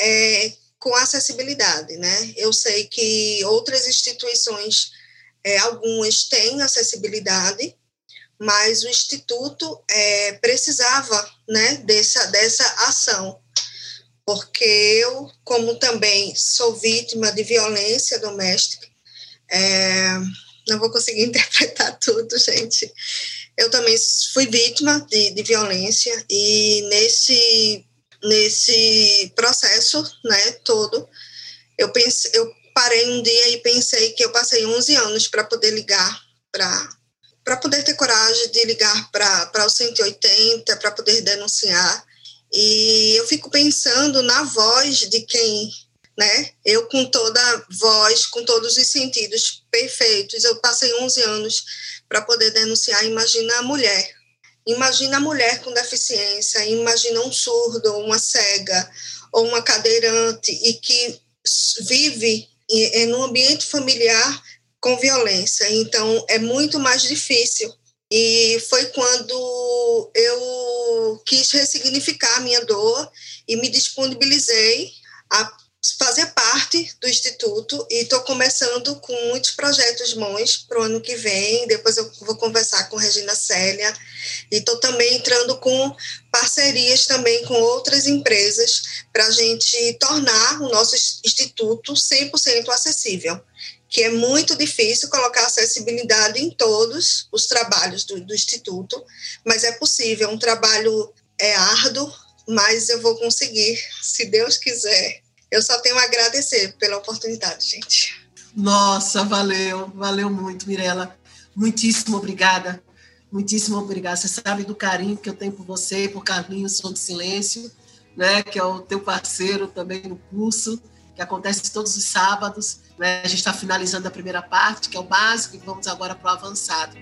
é, com acessibilidade. Né? Eu sei que outras instituições, é, algumas têm acessibilidade, mas o Instituto é, precisava né, dessa, dessa ação, porque eu, como também sou vítima de violência doméstica, é, não vou conseguir interpretar tudo, gente. Eu também fui vítima de, de violência e nesse, nesse processo né, todo, eu pensei, eu parei um dia e pensei que eu passei 11 anos para poder ligar para para poder ter coragem de ligar para o 180, para poder denunciar. E eu fico pensando na voz de quem, né? Eu com toda voz, com todos os sentidos perfeitos, eu passei 11 anos para poder denunciar. Imagina a mulher. Imagina a mulher com deficiência, imagina um surdo, uma cega, ou uma cadeirante, e que vive em um ambiente familiar com violência. Então, é muito mais difícil. E foi quando eu quis ressignificar a minha dor e me disponibilizei a fazer parte do Instituto e estou começando com muitos projetos bons para o ano que vem. Depois eu vou conversar com Regina Célia e estou também entrando com parcerias também com outras empresas para a gente tornar o nosso Instituto 100% acessível que é muito difícil colocar acessibilidade em todos os trabalhos do, do Instituto, mas é possível. Um trabalho é árduo, mas eu vou conseguir, se Deus quiser. Eu só tenho a agradecer pela oportunidade, gente. Nossa, valeu, valeu muito, Mirella. Muitíssimo obrigada. Muitíssimo obrigada. Você sabe do carinho que eu tenho por você, por Carlinhos Som de Silêncio, né, que é o teu parceiro também no curso, que acontece todos os sábados. Né? A gente está finalizando a primeira parte, que é o básico, e vamos agora para o avançado.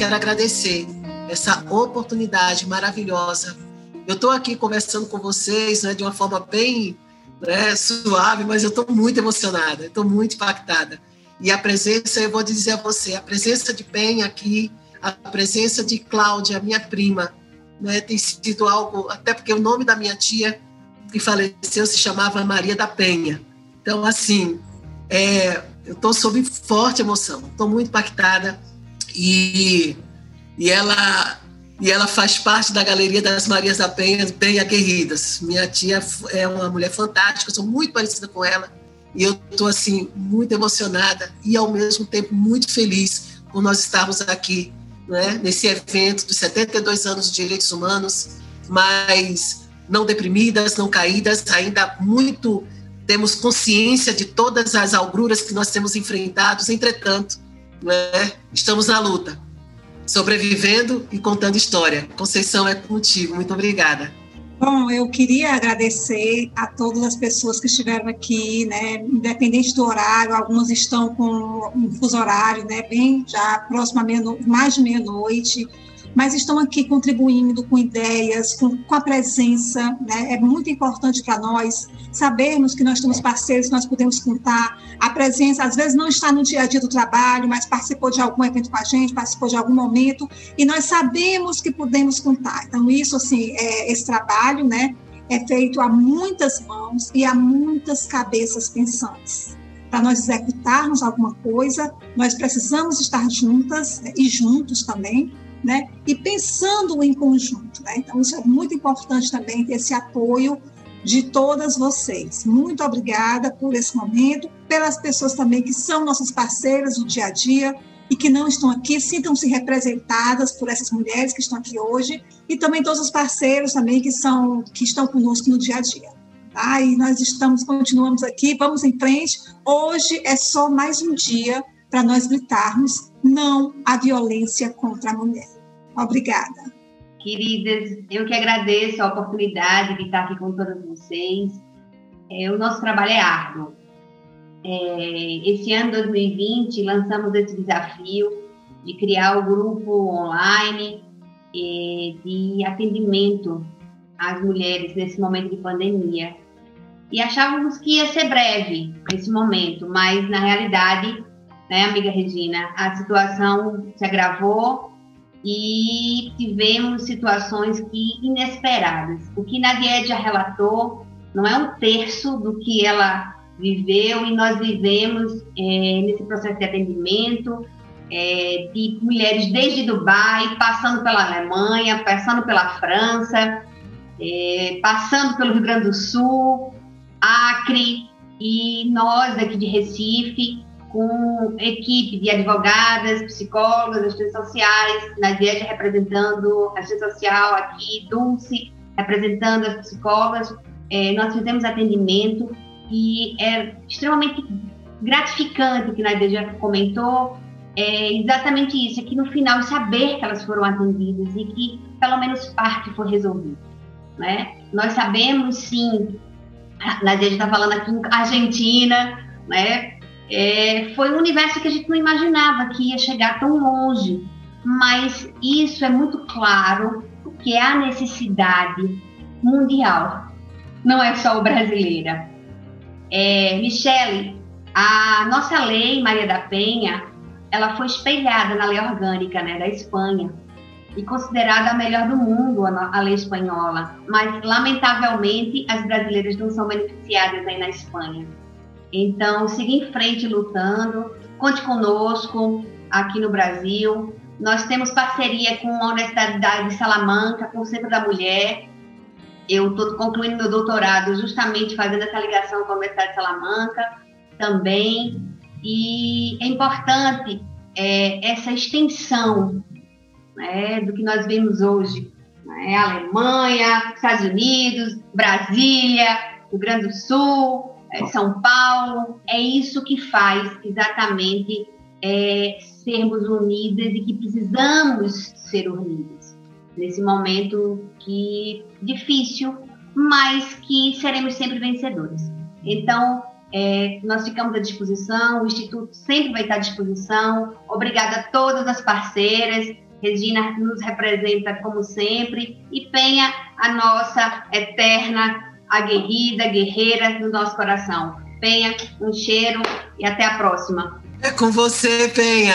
Quero agradecer essa oportunidade maravilhosa. Eu estou aqui conversando com vocês né, de uma forma bem né, suave, mas eu estou muito emocionada, estou muito impactada. E a presença, eu vou dizer a você, a presença de Penha aqui, a presença de Cláudia, minha prima, né, tem sido algo, até porque o nome da minha tia que faleceu se chamava Maria da Penha. Então, assim, é, eu estou sob forte emoção, estou muito impactada e, e ela e ela faz parte da Galeria das Marias da Penha, bem aguerridas. Minha tia é uma mulher fantástica, sou muito parecida com ela, e eu estou, assim, muito emocionada e, ao mesmo tempo, muito feliz por nós estarmos aqui, né, nesse evento dos 72 anos de direitos humanos, mas não deprimidas, não caídas, ainda muito temos consciência de todas as algruras que nós temos enfrentados, entretanto, né, estamos na luta sobrevivendo e contando história. Conceição, é contigo. Muito obrigada. Bom, eu queria agradecer a todas as pessoas que estiveram aqui, né, independente do horário, algumas estão com um fuso horário, né, bem já próximo a meia mais de meia-noite, mas estão aqui contribuindo com ideias, com, com a presença. Né? É muito importante para nós sabermos que nós temos parceiros que nós podemos contar. A presença, às vezes, não está no dia a dia do trabalho, mas participou de algum evento com a gente, participou de algum momento, e nós sabemos que podemos contar. Então, isso, assim, é, esse trabalho, né? É feito a muitas mãos e a muitas cabeças pensantes para nós executarmos alguma coisa, nós precisamos estar juntas né, e juntos também, né? E pensando em conjunto, né? Então isso é muito importante também ter esse apoio de todas vocês. Muito obrigada por esse momento, pelas pessoas também que são nossas parceiras do dia a dia e que não estão aqui, sintam-se representadas por essas mulheres que estão aqui hoje e também todos os parceiros também que são que estão conosco no dia a dia. Tá? E nós estamos continuamos aqui, vamos em frente. Hoje é só mais um dia para nós gritarmos não à violência contra a mulher. Obrigada. Queridas, eu que agradeço a oportunidade de estar aqui com todas vocês. É, o nosso trabalho é árduo. É, esse ano 2020 lançamos esse desafio de criar o um grupo online é, de atendimento às mulheres nesse momento de pandemia. E achávamos que ia ser breve esse momento, mas na realidade né, amiga Regina? A situação se agravou e tivemos situações que inesperadas. O que Nadia já relatou não é um terço do que ela viveu e nós vivemos é, nesse processo de atendimento é, de mulheres desde Dubai, passando pela Alemanha, passando pela França, é, passando pelo Rio Grande do Sul, Acre e nós aqui de Recife, com equipe de advogadas, psicólogas, assistentes sociais, Nadiege representando a assistente social aqui, Dulce representando as psicólogas. É, nós fizemos atendimento e é extremamente gratificante que Nadiege já comentou, é exatamente isso, é que no final saber que elas foram atendidas e que pelo menos parte foi resolvida. Né? Nós sabemos sim, a gente está falando aqui Argentina, né? É, foi um universo que a gente não imaginava que ia chegar tão longe, mas isso é muito claro que é a necessidade mundial, não é só o brasileira. É, Michele, a nossa lei Maria da Penha, ela foi espelhada na lei orgânica né, da Espanha e considerada a melhor do mundo, a, lei espanhola. Mas, lamentavelmente, as brasileiras não são beneficiadas aí na Espanha. Então, siga em frente lutando, conte conosco aqui no Brasil. Nós temos parceria com a Universidade de Salamanca, com o Centro da Mulher. Eu estou concluindo meu doutorado justamente fazendo essa ligação com a Universidade de Salamanca também. E é importante é, essa extensão né, do que nós vemos hoje. Né, Alemanha, Estados Unidos, Brasília, Rio Grande do Sul, São Paulo. É isso que faz exatamente é, sermos unidas e que precisamos ser unidas nesse momento que difícil, mas que seremos sempre vencedores. Então, é, nós ficamos à disposição, o Instituto sempre vai estar à disposição. Obrigada a todas as parceiras Regina nos representa como sempre e Penha, a nossa eterna, aguerrida, guerreira no nosso coração. Penha, um cheiro e até a próxima. É com você, Penha.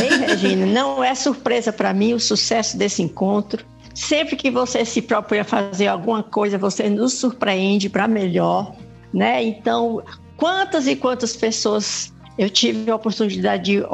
Ei, Regina, não é surpresa para mim o sucesso desse encontro. Sempre que você se propõe a fazer alguma coisa, você nos surpreende para melhor, né? Então, quantas e quantas pessoas eu tive a oportunidade de,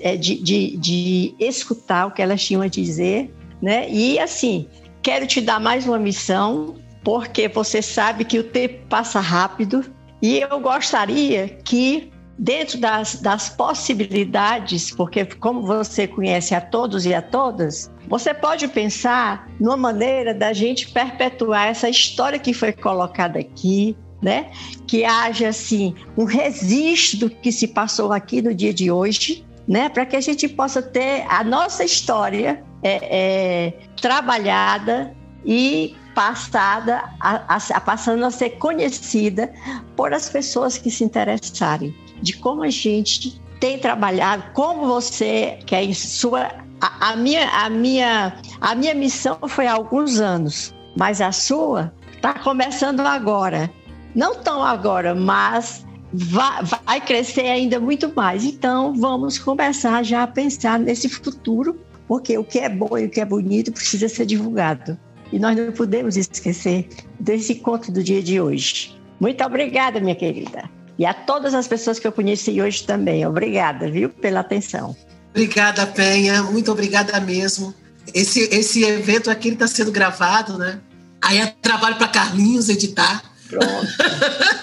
eh, de, de, de, escutar o que elas tinham a dizer, né? E assim, quero te dar mais uma missão, porque você sabe que o tempo passa rápido e eu gostaria que dentro das, das possibilidades, porque como você conhece a todos e a todas, você pode pensar numa maneira da gente perpetuar essa história que foi colocada aqui, né? Que haja assim um registro do que se passou aqui no dia de hoje, né? Para que a gente possa ter a nossa história é, é, trabalhada e passada, a, a, passando a ser conhecida por as pessoas que se interessarem de como a gente tem trabalhado, como você que é sua a, a, minha a minha a minha missão foi há alguns anos, mas a sua está começando agora não tão agora, mas vai, vai crescer ainda muito mais. Então, vamos começar já a pensar nesse futuro, porque o que é bom e o que é bonito precisa ser divulgado. E nós não podemos esquecer desse encontro do dia de hoje. Muito obrigada, minha querida. E a todas as pessoas que eu conheci hoje também. Obrigada, viu, pela atenção. Obrigada, Penha. Muito obrigada mesmo. Esse, esse evento aqui está sendo gravado, né? Aí é trabalho para Carlinhos editar. Pronto.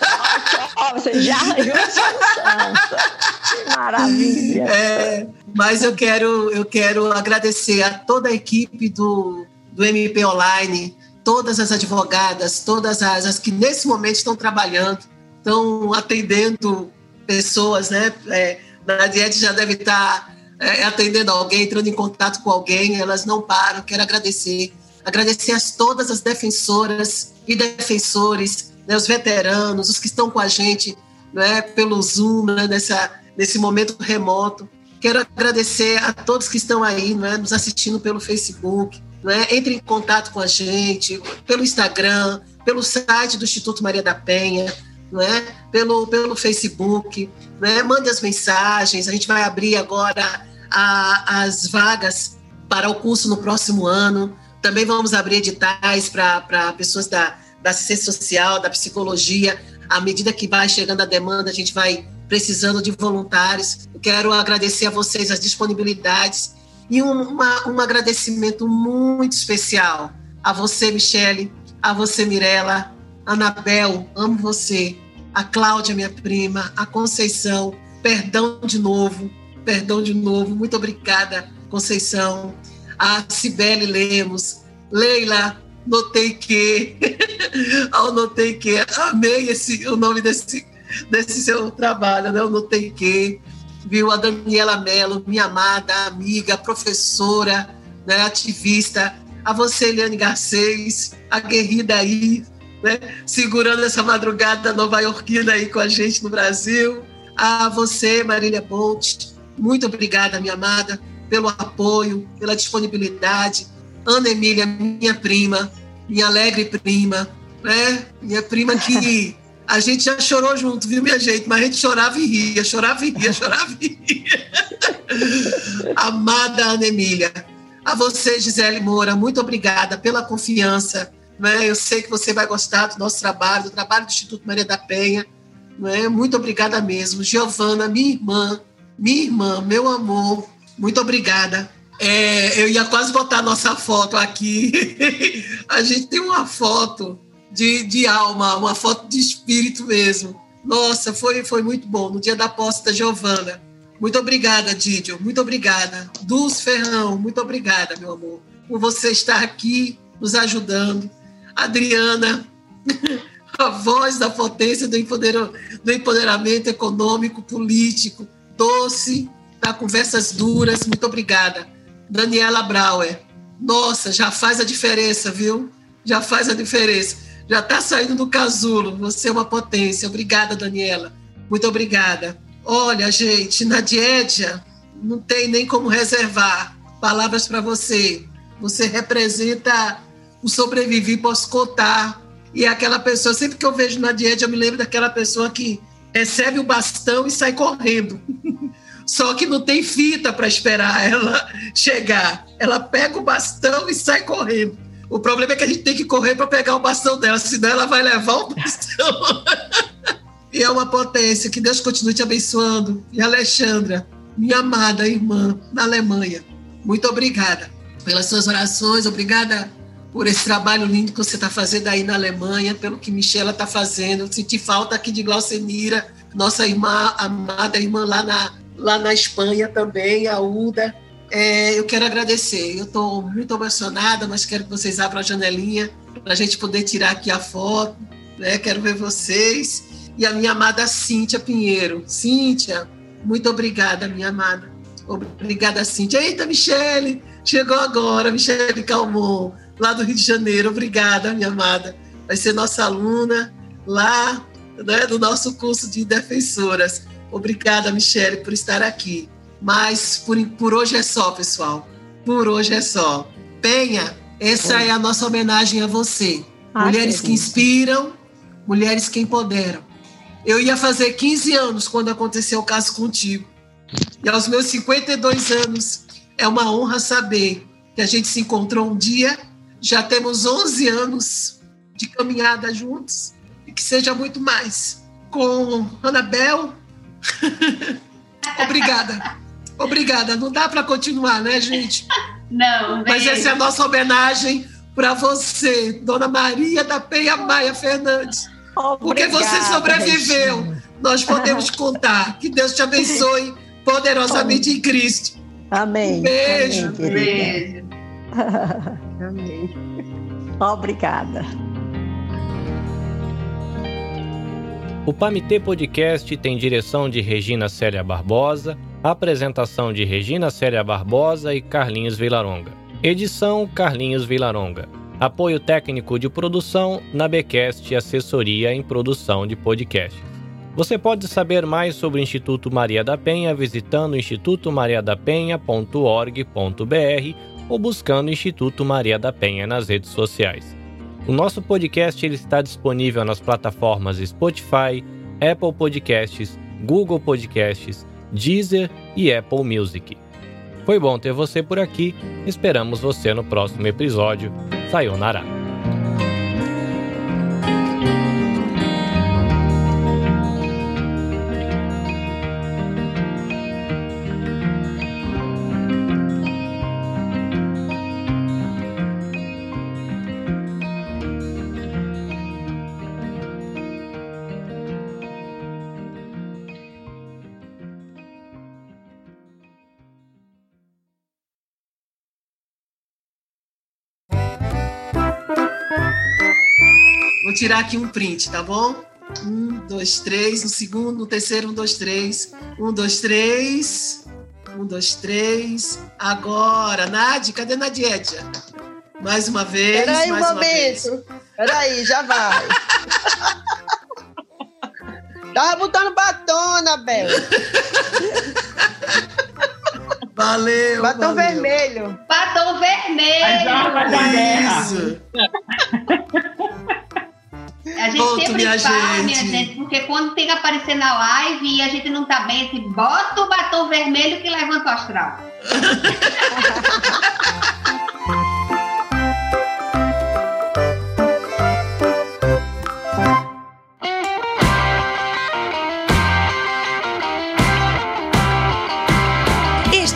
você já arranjou a solução. Que maravilha. É, mas eu quero, eu quero agradecer a toda a equipe do, do MP Online, todas as advogadas, todas as, as que nesse momento estão trabalhando, estão atendendo pessoas, né? É, na Diete já deve estar é, atendendo alguém, entrando em contato com alguém, elas não param. Quero agradecer. Agradecer a todas as defensoras e defensores né, os veteranos, os que estão com a gente né, pelo Zoom, né, nessa, nesse momento remoto. Quero agradecer a todos que estão aí né, nos assistindo pelo Facebook. Né, entre em contato com a gente pelo Instagram, pelo site do Instituto Maria da Penha, né, pelo, pelo Facebook. Né, mande as mensagens. A gente vai abrir agora a, as vagas para o curso no próximo ano. Também vamos abrir editais para pessoas da da assistência social, da psicologia. À medida que vai chegando a demanda, a gente vai precisando de voluntários. Quero agradecer a vocês as disponibilidades e um, uma, um agradecimento muito especial A você, Michele, a você, Mirella, Anabel, amo você. A Cláudia, minha prima, a Conceição, perdão de novo, perdão de novo. Muito obrigada, Conceição. A Cibele Lemos, Leila, notei que, ao notei que, amei esse, o nome desse, desse seu trabalho, né? Eu notei que, viu a Daniela Mello, minha amada amiga, professora, né, ativista, a você, Eliane Garcês, aguerrida aí, né, segurando essa madrugada nova-iorquina aí com a gente no Brasil, a você, Marília Ponte, muito obrigada, minha amada, pelo apoio, pela disponibilidade, Ana Emília, minha prima, minha alegre prima, né? Minha prima que a gente já chorou junto, viu, minha gente? Mas a gente chorava e ria, chorava e ria, chorava e ria. Amada Ana Emília, a você, Gisele Moura, muito obrigada pela confiança. Né? Eu sei que você vai gostar do nosso trabalho, do trabalho do Instituto Maria da Penha. Né? Muito obrigada mesmo. Giovana, minha irmã, minha irmã, meu amor, muito obrigada é, eu ia quase botar nossa foto aqui. a gente tem uma foto de, de alma, uma foto de espírito mesmo. Nossa, foi, foi muito bom. No dia da posse da Giovana. Muito obrigada, Didio. Muito obrigada. Dulce Ferrão, muito obrigada, meu amor, por você estar aqui nos ajudando. Adriana, a voz da potência do, do empoderamento econômico, político. Doce, tá? Conversas duras. Muito obrigada. Daniela Brauer. Nossa, já faz a diferença, viu? Já faz a diferença. Já está saindo do casulo. Você é uma potência. Obrigada, Daniela. Muito obrigada. Olha, gente, na Diédia não tem nem como reservar palavras para você. Você representa o sobreviver, posso contar. E é aquela pessoa, sempre que eu vejo na Diédia, eu me lembro daquela pessoa que recebe o bastão e sai correndo. Só que não tem fita para esperar ela chegar. Ela pega o bastão e sai correndo. O problema é que a gente tem que correr para pegar o bastão dela, senão ela vai levar o bastão. e é uma potência. Que Deus continue te abençoando. E Alexandra, minha amada irmã na Alemanha, muito obrigada pelas suas orações, obrigada por esse trabalho lindo que você está fazendo aí na Alemanha, pelo que Michela está fazendo. Senti falta aqui de Glaucenira, nossa irmã, amada irmã lá na, lá na Espanha também, a UDA. É, eu quero agradecer. Eu estou muito emocionada, mas quero que vocês abram a janelinha para a gente poder tirar aqui a foto. Né? Quero ver vocês. E a minha amada Cíntia Pinheiro. Cíntia, muito obrigada, minha amada. Obrigada, Cíntia. Eita, Michele, chegou agora, Michele Calmon, lá do Rio de Janeiro. Obrigada, minha amada. Vai ser nossa aluna lá né, do nosso curso de defensoras. Obrigada, Michele, por estar aqui. Mas por, por hoje é só, pessoal. Por hoje é só. Penha, essa Oi. é a nossa homenagem a você. Ah, mulheres que inspiram, mulheres que empoderam. Eu ia fazer 15 anos quando aconteceu o caso contigo. E aos meus 52 anos, é uma honra saber que a gente se encontrou um dia, já temos 11 anos de caminhada juntos e que seja muito mais. Com Anabel, Obrigada. Obrigada. Não dá para continuar, né, gente? Não. Mas essa é a nossa homenagem para você, Dona Maria da Penha Maia Fernandes. Obrigada, Porque você sobreviveu. Regina. Nós podemos contar. Que Deus te abençoe poderosamente em Cristo. Amém. Um beijo. Amém, beijo. Amém. Obrigada. O Pamitê Podcast tem direção de Regina Célia Barbosa, apresentação de Regina Célia Barbosa e Carlinhos Vilaronga. Edição Carlinhos Vilaronga. Apoio técnico de produção na Becast Assessoria em Produção de Podcasts. Você pode saber mais sobre o Instituto Maria da Penha visitando institutomariadapenha.org.br ou buscando Instituto Maria da Penha nas redes sociais. O nosso podcast ele está disponível nas plataformas Spotify, Apple Podcasts, Google Podcasts, Deezer e Apple Music. Foi bom ter você por aqui. Esperamos você no próximo episódio. Sayonara. Tirar aqui um print, tá bom? Um, dois, três. No segundo, no terceiro, um, dois, três. Um, dois, três. Um, dois, três. Agora, Nadi, cadê Nadietia? Mais uma vez. Peraí mais um uma vez. momento. Peraí, já vai. Tava botando batom, Anabel. Valeu. Batom valeu. vermelho. Batom vermelho. As armas da guerra. A gente Pronto, sempre minha fala, gente. minha gente, porque quando tem que aparecer na live e a gente não tá bem, assim, bota o batom vermelho que levanta o astral.